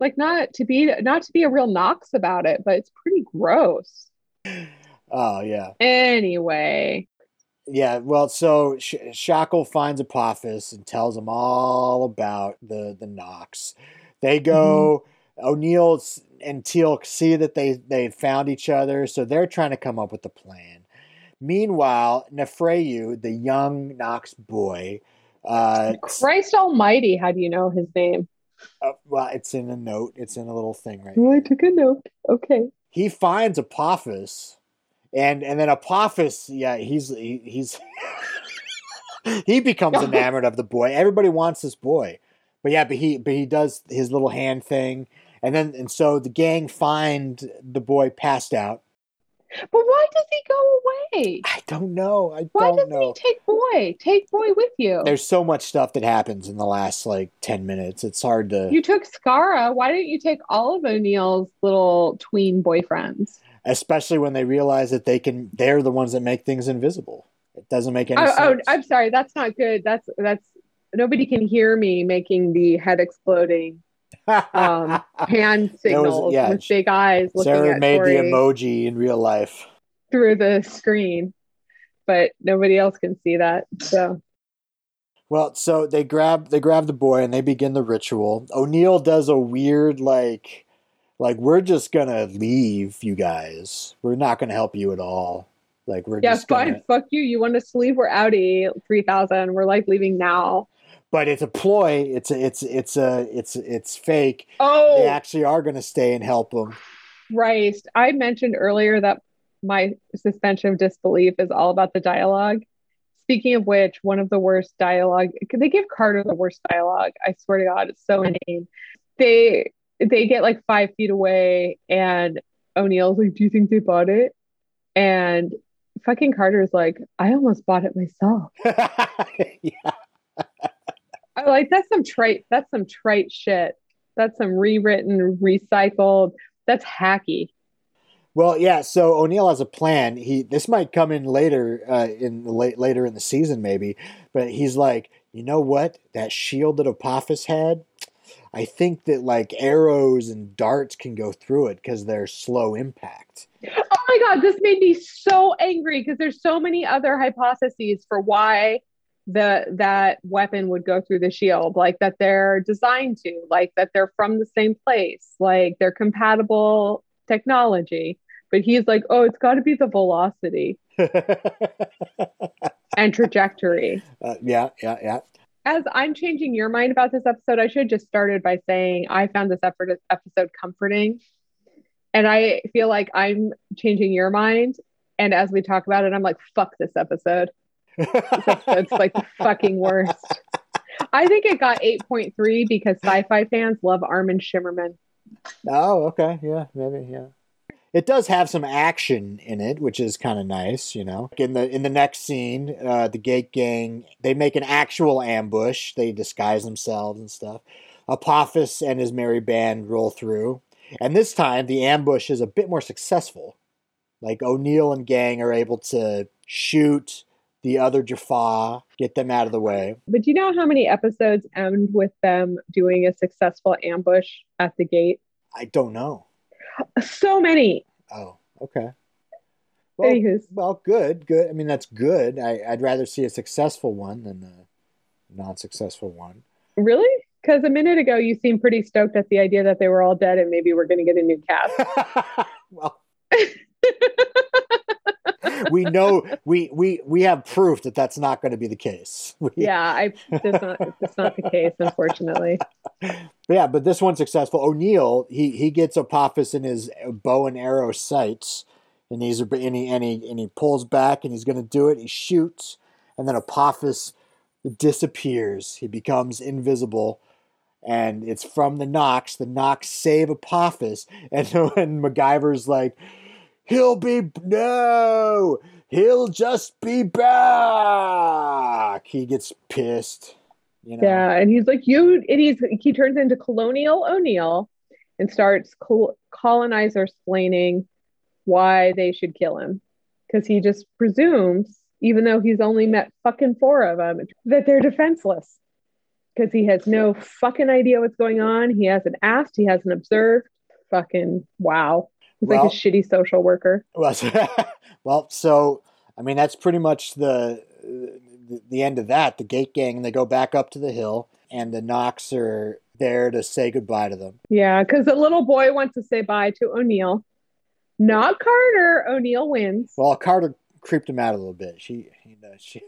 Like not to be not to be a real Nox about it, but it's pretty gross. Oh yeah, Anyway, yeah. Well, so Sh- Shak'l finds Apophis and tells him all about the the Nox. They go. O'Neill and Teal'c see that they they found each other, so they're trying to come up with a plan. Meanwhile, Nafrayu, the young Nox boy, uh, Christ Almighty, how do you know his name? uh, well, it's in a note. It's in a little thing right Oh, I took a note. Okay. he finds Apophis, and and then Apophis, yeah, he's he, he's he becomes enamored of the boy. Everybody wants this boy, but yeah, but he but he does his little hand thing, and then and so the gang find the boy passed out. But why does he go away? I don't know. I Why don't doesn't know. he take boy? Take boy with you. There's so much stuff that happens in the last like ten minutes. It's hard to, you took Skaara. Why didn't you take all of O'Neill's little tween boyfriends? Especially when they realize that they can. They're the ones that make things invisible. It doesn't make any Oh, oh. I'm sorry. That's not good. That's that's nobody can hear me making the head exploding um, hand signals yeah, with big eyes looking Sarah made Tori the emoji in real life. through the screen, but nobody else can see that. So Well, so they grab they grab the boy and they begin the ritual. O'Neill does a weird like like we're just gonna leave you guys. We're not gonna help you at all. Like we're yeah, just fine. gonna Fuck you. You want us to leave? We're outie three thousand. We're like leaving now. but it's a ploy. It's a it's it's a it's it's fake. Oh, They actually are gonna stay and help them. Christ. I mentioned earlier that my suspension of disbelief is all about the dialogue. Speaking of which, one of the worst dialogue, they give Carter the worst dialogue. I swear to God, it's so inane. They they get like five feet away, and O'Neill's like, "Do you think they bought it?" And fucking Carter's like, "I almost bought it myself." yeah. I like that's some trite. That's some trite shit. That's some rewritten, recycled. That's hacky. Well, yeah. So O'Neill has a plan. He this might come in later uh, in the late later in the season, maybe. But he's like, you know what? That shield that Apophis had, I think that like arrows and darts can go through it because they're slow impact. Oh my god, this made me so angry because there's so many other hypotheses for why the that weapon would go through the shield, like that they're designed to, like that they're from the same place, like they're compatible technology. But he's like, oh, it's got to be the velocity and trajectory. Uh, yeah, yeah, yeah. As I'm changing your mind about this episode, I should have just started by saying I found this effort- episode comforting. And I feel like I'm changing your mind. And as we talk about it, I'm like, fuck this episode. It's like the fucking worst. I think it got 8.3 because sci fi fans love Armin Shimerman. oh, okay. Yeah, maybe. Yeah. It does have some action in it, which is kind of nice, you know. In the in the next scene, uh, the Gate Gang they make an actual ambush. They disguise themselves and stuff. Apophis and his merry band roll through, and this time the ambush is a bit more successful. Like O'Neill and gang are able to shoot the other Jaffa, get them out of the way. But do you know how many episodes end with them doing a successful ambush at the gate? I don't know. So many. Oh, okay. Well, Anywho's. well, good, good. I mean, that's good. I, I'd rather see a successful one than a non-successful one. Really? Because a minute ago you seemed pretty stoked at the idea that they were all dead and maybe we're going to get a new cast. well, we know we we we have proof that that's not going to be the case. We- yeah, I that's not that's not the case, unfortunately. Yeah, but this one's successful. O'Neill, he he gets Apophis in his bow and arrow sights, and he's and he and he, and he pulls back, and he's going to do it. He shoots, and then Apophis disappears. He becomes invisible, and it's from the Nox. The Nox save Apophis, and when MacGyver's like, "He'll be no, he'll just be back," he gets pissed. You know? Yeah, and he's like, you, and he's he turns into Colonial O'Neill and starts col- colonizer explaining why they should kill him because he just presumes, even though he's only met fucking four of them, that they're defenseless because he has no fucking idea what's going on. He hasn't asked, he hasn't observed. Fucking wow. He's Well- like a shitty social worker. Well, well, so I mean that's pretty much the, the the end of that. The Gate Gang they go back up to the hill, and the Nox are there to say goodbye to them. Yeah, because the little boy wants to say bye to O'Neill. Not Carter. O'Neill wins. Well, Carter creeped him out a little bit. She, you know, she.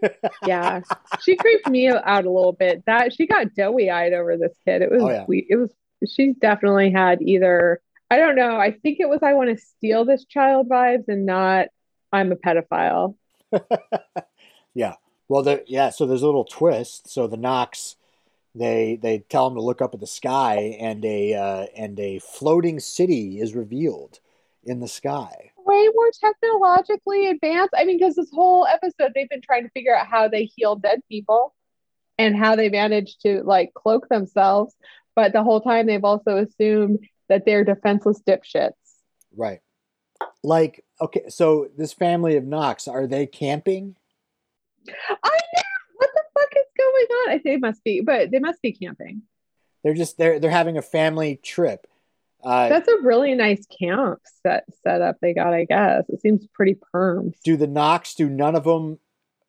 yeah she creeped me out a little bit that she got doughy eyed over this kid it was Oh, yeah. we it was she's definitely had either i don't know i think it was i want to steal this child vibes and not i'm a pedophile yeah. well, there, yeah. So there's a little twist. So the Nox, they they tell him to look up at the sky, and a uh, and a floating city is revealed in the sky. way more technologically advanced i mean because this whole episode they've been trying to figure out how they heal dead people and how they manage to like cloak themselves but the whole time they've also assumed that they're defenseless dipshits Right. Like, okay, so this family of Nox, are they camping? I know what the fuck is going on. I think they must be, but they must be camping. They're just they're they're having a family trip. Uh, That's a really nice camp set setup they got. I guess it seems pretty perm. do the Nox? Do none of them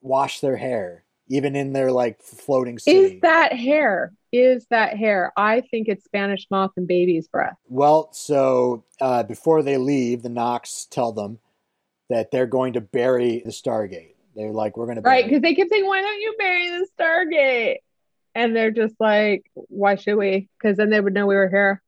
wash their hair, even in their like floating city? Is that hair? Is that hair? I think it's Spanish moth and baby's breath. well, so uh, before they leave, the Nox tell them that they're going to bury the Stargate. They're like, we're going to bury Right? Because they keep saying, "Why don't you bury the Stargate?" And they're just like, "Why should we?" Because then they would know we were here.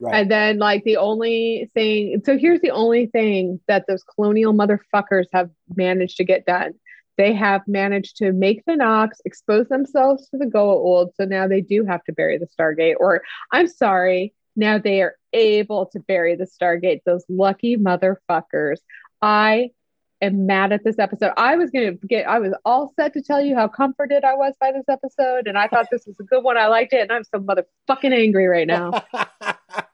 right. And then, like, the only thing, so here's the only thing that those colonial motherfuckers have managed to get done. They have managed to make the Nox expose themselves to the Goa'uld. So now they do have to bury the Stargate. Or, I'm sorry, now they are able to bury the Stargate. Those lucky motherfuckers. I am mad at this episode. I was going to get, I was all set to tell you how comforted I was by this episode. And I thought this was a good one. I liked it. And I'm so motherfucking angry right now.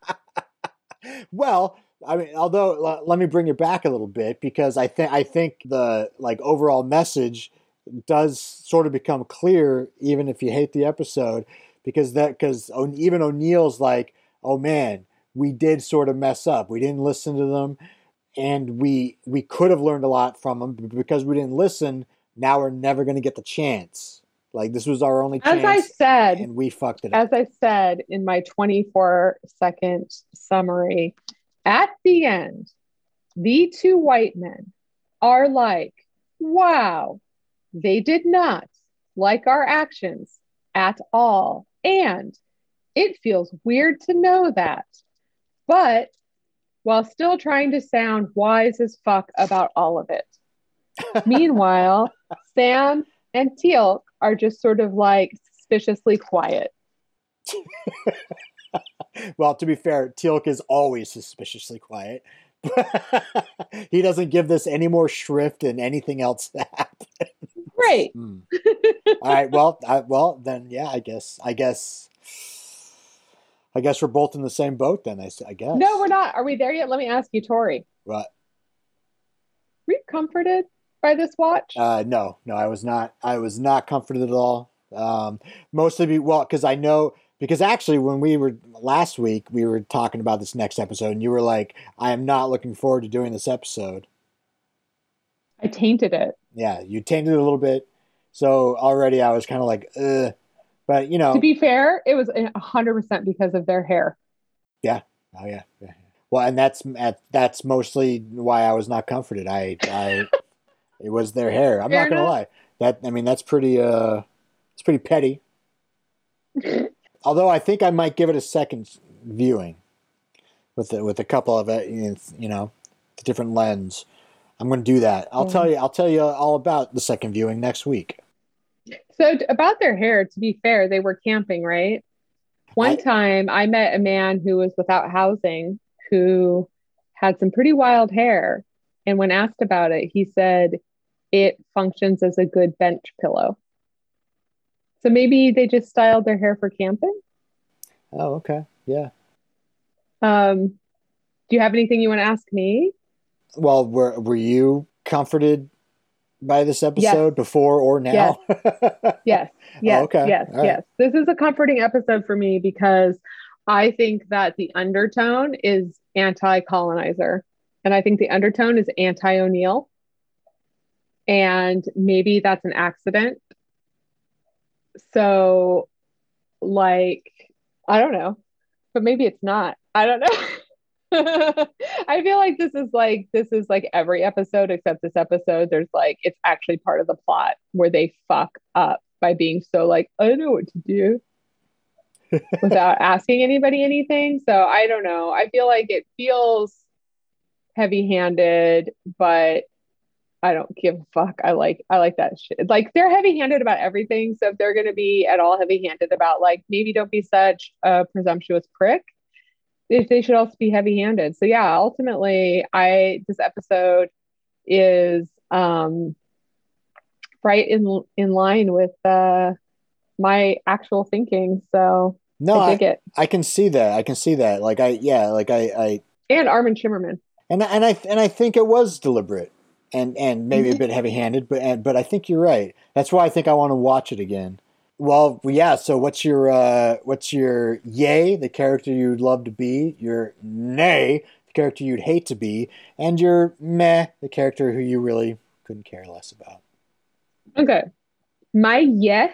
well, I mean, although l- let me bring it back a little bit because I think I think the like overall message does sort of become clear even if you hate the episode because that because even O'Neill's like, oh man, we did sort of mess up. We didn't listen to them, and we we could have learned a lot from them but because we didn't listen. Now we're never going to get the chance. Like this was our only As I chance, said, and we fucked it up. as I said in my 24 second summary, at the end, the two white men are like, wow, they did not like our actions at all. And it feels weird to know that. But while still trying to sound wise as fuck about all of it. Meanwhile, Sam and Teal'c are just sort of like suspiciously quiet. well, to be fair, Teal'c is always suspiciously quiet. he doesn't give this any more shrift than anything else that happened. Great. Hmm. All right. Well, I, well, then, yeah. I guess. I guess. I guess we're both in the same boat. Then I, s- I guess. No, we're not. Are we there yet? Let me ask you, Tori. Right. Were you comforted by this watch? Uh, no, no, I was not. I was not comforted at all. Um, mostly, be, well, because I know. Because actually, when we were last week, we were talking about this next episode, and you were like, "I am not looking forward to doing this episode." I tainted it. yeah, you tainted it a little bit. So already I was kind of like, Ugh. but you know, To be fair, it was a hundred percent because of their hair. oh yeah, yeah. yeah. Well, and that's that's mostly why I was not comforted. I, I, it was their hair. I'm Fair not gonna enough. lie. That I mean, that's pretty. Uh, it's pretty petty. Although I think I might give it a second viewing with the, with a couple of it, you know, different lens. I'm going to do that. I'll Mm. tell you. I'll tell you all about the second viewing next week. So about their hair, to be fair, they were camping, right? One I- time I met a man who was without housing who had some pretty wild hair. And when asked about it, he said it functions as a good bench pillow. So maybe they just styled their hair for camping. Oh, okay. Yeah. Um, do you have anything you want to ask me? Well, were were you comforted by this episode before or now? Yes, yes, Oh, okay. yes, right. yes. This is a comforting episode for me because I think that the undertone is anti-colonizer, and I think the undertone is anti-O'Neill, and maybe that's an accident. So, like, I don't know, but maybe it's not. I don't know. I feel like this is like this is like every episode except this episode. There's like it's actually part of the plot where they fuck up by being so like I don't know what to do without asking anybody anything. So I don't know. I feel like it feels heavy-handed, but I don't give a fuck. I like I like that shit. Like they're heavy-handed about everything. So if they're gonna be at all heavy-handed about like maybe don't be such a presumptuous prick if they should also be heavy-handed. So yeah, ultimately, I this episode is um right in in line with uh my actual thinking. So no, I I. I can see that. I can see that. Like I, yeah, like I, I, And Armin Shimerman. and and I and I think it was deliberate and and maybe a Mhm. bit heavy-handed, but and, but I think you're right. That's why I think I want to watch it again. Well, yeah. So what's your uh, what's your yay, the character you'd love to be, your nay, the character you'd hate to be, and your meh, the character who you really couldn't care less about. Okay. My yeah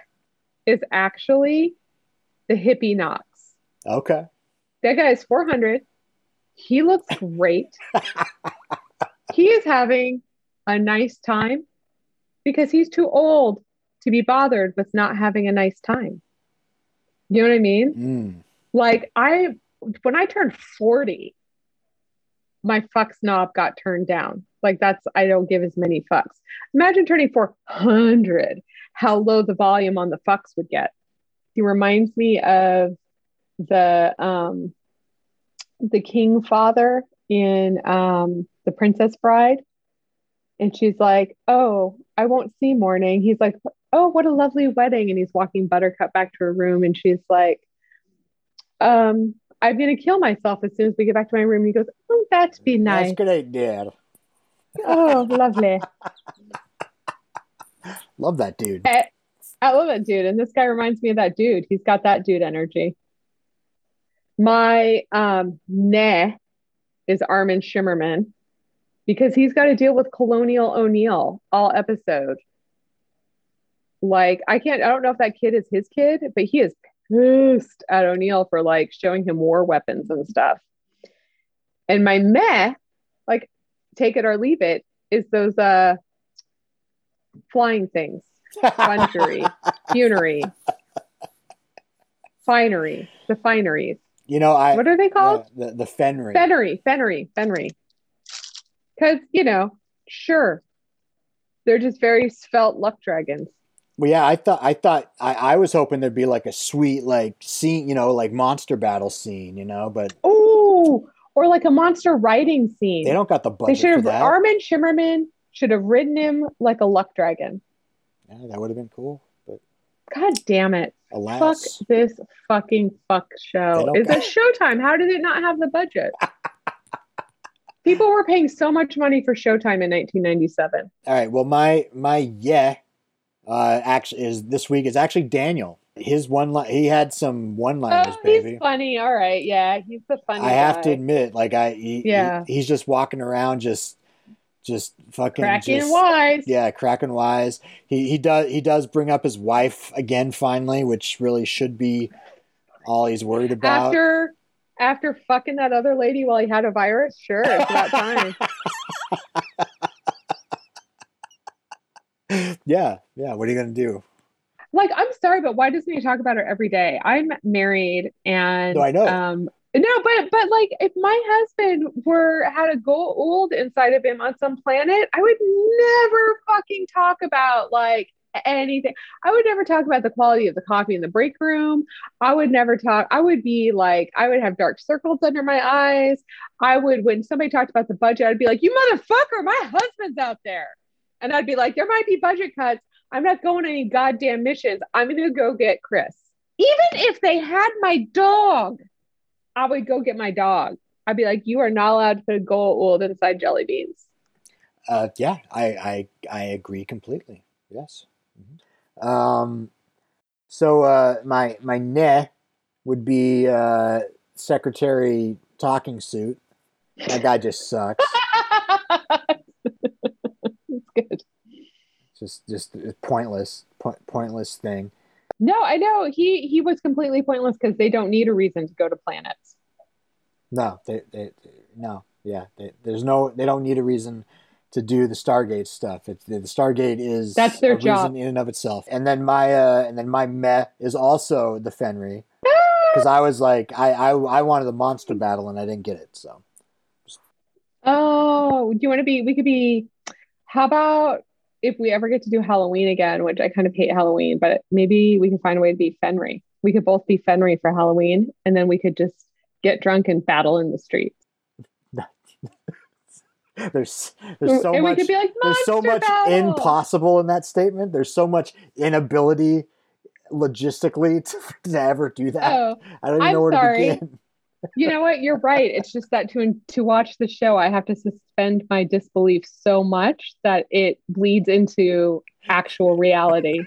is actually the hippie Nox. Okay. That guy is 400. He looks great. he is having a nice time because he's too old to be bothered with not having a nice time. You know what I mean? Mm. Like I when I turned 40, my fuck snob got turned down. Like that's I don't give as many fucks. Imagine turning 400, how low the volume on the fucks would get. He reminds me of the um the king father in um the princess bride and she's like oh i won't see morning he's like oh what a lovely wedding and he's walking buttercup back to her room and she's like um i'm gonna kill myself as soon as we get back to my room he goes oh that'd be nice That's a good idea. oh lovely Love that dude. I, I love that dude. And this guy reminds me of that dude. He's got that dude energy. My um nah is Armin Shimerman because he's got to deal with Colonial O'Neill all episode. Like, I can't, I don't know if that kid is his kid, but he is pissed at O'Neill for like showing him war weapons and stuff. And my meh, like, take it or leave it, is those uh flying things funery, finery, the fineries. you know, I What are they called? the, the the Fenri. Fennery, Fennery, Fennery. Because, you know, sure, they're just very svelte luck dragons. Well, yeah, I thought I thought I, I was hoping there'd be like a sweet like scene, you know, like monster battle scene, you know, but Oh, or like a monster riding scene. they don't got the budget. They should have. Armin Shimerman should have ridden him like a luck dragon. Yeah, that would have been cool, but God damn it. alas, Fuck this fucking fuck show. It's a Showtime. How did it not have the budget? People were paying so much money for Showtime in 1997. all right. Well, my my yeah, uh, actually is this week is actually Daniel. His one line, he had some one liners, Oh, baby. he's funny. All right. Yeah, he's the funny I have to admit, like I, he, Yeah. he- he's just walking around, just, just fucking, Cracking just, wise. yeah, cracking wise. He he does he does bring up his wife again finally, which really should be all he's worried about. After after fucking that other lady while he had a virus, sure, it's about time. yeah, yeah. What are you gonna do? like I'm sorry, but why doesn't he talk about her every day? I'm married and No, I know. um no, but but like if my husband were had a Goa'uld inside of him on some planet, I would never fucking talk about like anything. I would never talk about the quality of the coffee in the break room. I would never talk. I would be like, I would have dark circles under my eyes. I would, when somebody talked about the budget, I'd be like, you motherfucker, my husband's out there. And I'd be like, there might be budget cuts. I'm not going on any goddamn missions. I'm going to go get Chris. Even if they had my dog, I would go get my dog. I'd be like, you are not allowed to put a Goa'uld inside jelly beans. Uh, yeah, I, I I agree completely. Yes. Mhm. Um, so uh, my my ne would be uh, secretary talking suit. That guy just sucks. It's good. just just pointless po- pointless thing. No, I know he he was completely pointless because they don't need a reason to go to planets. No, they, they, no, yeah. They, there's no. They don't need a reason to do the Stargate stuff. It's the Stargate is That's their job. in and of itself. And then my uh, and then my meh is also the Fenri because I was like I, I I wanted the monster battle and I didn't get it. So Oh, do you want to be? We could be. How about if we ever get to do Halloween again, which I kind of hate Halloween, but maybe we can find a way to be Fenri. We could both be Fenri for Halloween, and then we could just get drunk and battle in the streets. there's there's so and much like, there's so much battle!" impossible in that statement. There's so much inability logistically to, to ever do that. Oh, I don't even I'm know where sorry. to begin. you know what? You're right. It's just that to to watch the show, I have to suspend my disbelief so much that it bleeds into actual reality.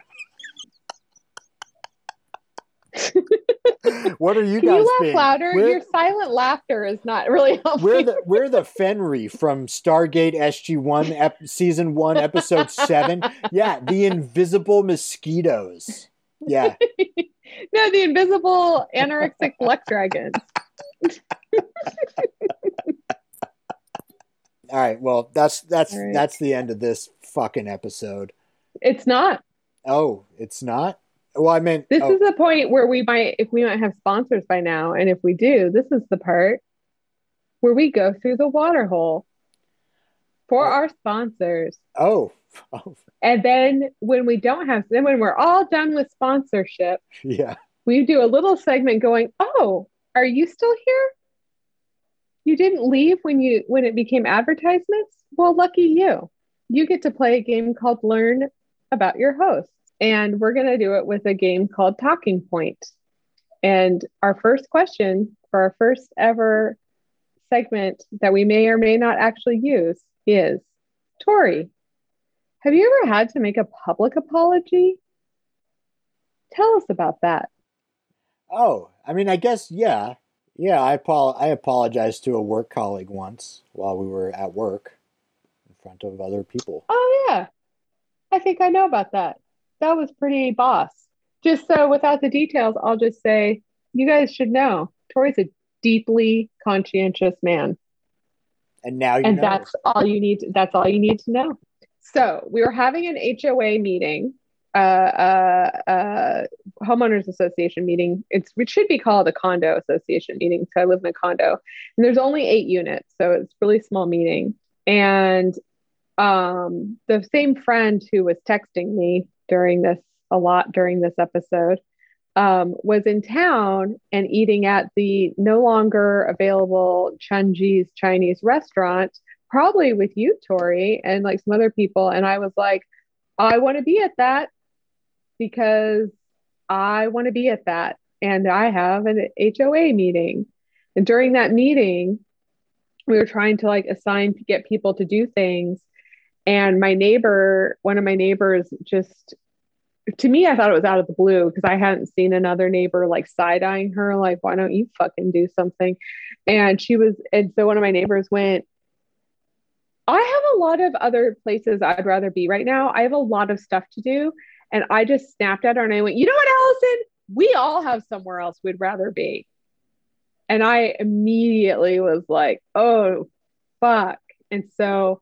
What are you Can guys you laugh being? louder? We're- Your silent laughter is not really helping. We're the we're the Fenri from Stargate SG One ep- season one episode seven. Yeah, the invisible mosquitoes. Yeah, no, the invisible anorexic black dragons. all right. Well, that's that's right. that's the end of this fucking episode. It's not. Oh, it's not. Well, I meant This oh, is the point where we might, if we might have sponsors by now, and if we do, this is the part where we go through the water hole for Oh. our sponsors. oh, oh, And then when we don't have, then when we're all done with sponsorship, yeah. we do a little segment going, "Oh, are you still here? You didn't leave when you when it became advertisements? Well, lucky you. You get to play a game called Learn About Your Host." And we're going to do it with a game called Talking Point. And our first question for our first ever segment that we may or may not actually use is Tori, have you ever had to make a public apology? Tell us about that. Oh, I mean, I guess yeah, yeah. I apo- I apologized to a work colleague once while we were at work in front of other people. Oh, yeah. I think I know about that. That was pretty boss. Just so without the details, I'll just say you guys should know Tori's a deeply conscientious man. And now you and know. that's all you need that's all you need to know so we were having an hoa meeting uh, uh, uh, homeowners association meeting it's it should be called a condo association meeting So i live in a condo and there's only eight units so it's really small meeting and um, the same friend who was texting me during this a lot during this episode um, was in town and eating at the no longer available Chunji's Chinese restaurant, probably with you, Tori, and like some other people. And I was like, I want to be at that because I want to be at that. And I have an HOA meeting. And during that meeting, we were trying to like assign to get people to do things. And my neighbor, one of my neighbors, just to me, I thought it was out of the blue because I hadn't seen another neighbor like side eyeing her, like, why don't you fucking do something? And she was, and so one of my neighbors went, I have a lot of other places I'd rather be right now. I have a lot of stuff to do. And I just snapped at her and I went, you know what, Allison? We all have somewhere else we'd rather be. And I immediately was like, oh, fuck. And so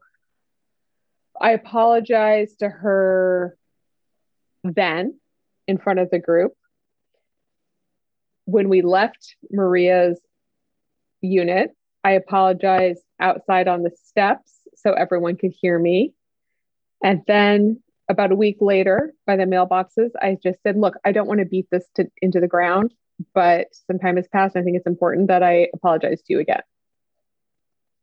I apologized to her then in front of the group. When we left Maria's unit, I apologized outside on the steps so everyone could hear me. And then about a week later, by the mailboxes, I just said, Look, I don't want to beat this to, into the ground, but some time has passed. I think it's important that I apologize to you again.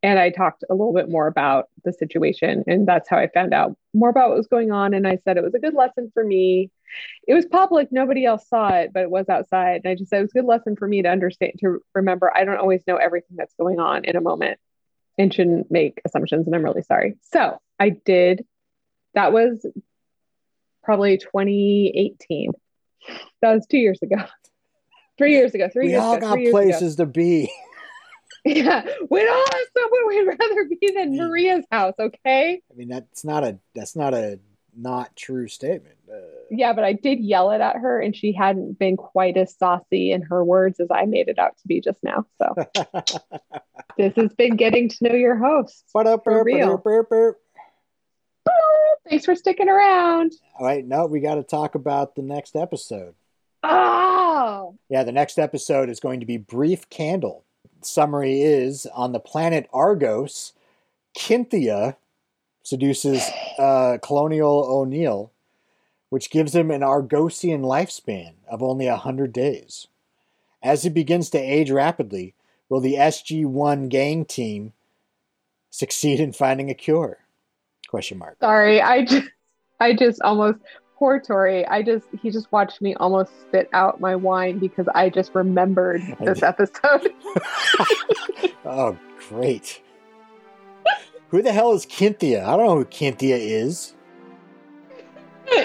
And I talked a little bit more about the situation. And that's how I found out more about what was going on. And I said it was a good lesson for me. It was public, nobody else saw it, but it was outside. And I just said it was a good lesson for me to understand, to remember I don't always know everything that's going on in a moment and shouldn't make assumptions. And I'm really sorry. So I did, that was probably 2018. That was two years ago. Three years ago. Three we years all ago. got places to be. Yeah, we don't have somewhere we'd rather be than Maria's house. Okay. I mean, that's not a that's not a not true statement. Uh, Yeah, but I did yell it at her, and she hadn't been quite as saucy in her words as I made it out to be just now. So this has been getting to know your host. For real. Thanks for sticking around. All right, no, we got to talk about the next episode. Oh, Yeah, the next episode is going to be Brief Candle. Summary is on the planet Argos, Cynthia seduces uh, Colonial O'Neill, which gives him an Argosian lifespan of only 100 days. As he begins to age rapidly, will the SG-1 gang team succeed in finding a cure? Question mark. sorry. I just, I just almost poor Tori. I just, he just watched me almost spit out my wine because I just remembered this episode. oh, great. who the hell is Cynthia? I don't know who Cynthia is.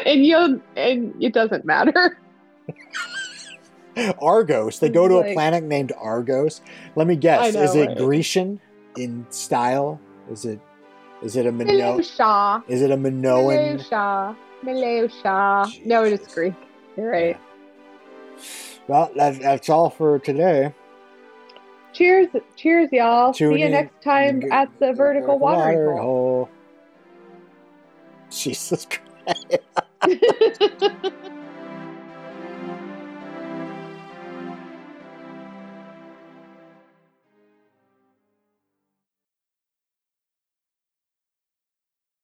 and you, and it doesn't matter. Argos. They go to a planet named Argos. Let me guess. Know, is it right? Grecian in style? Is it is it a Minoan? Is it a Minoan? Milusha. Milusha. No, it is Jesus. Greek. You're right. Well, that, that's all for today. Cheers, cheers, y'all. Tune See you in. next time at the vertical watering hole. hole. Jesus Christ.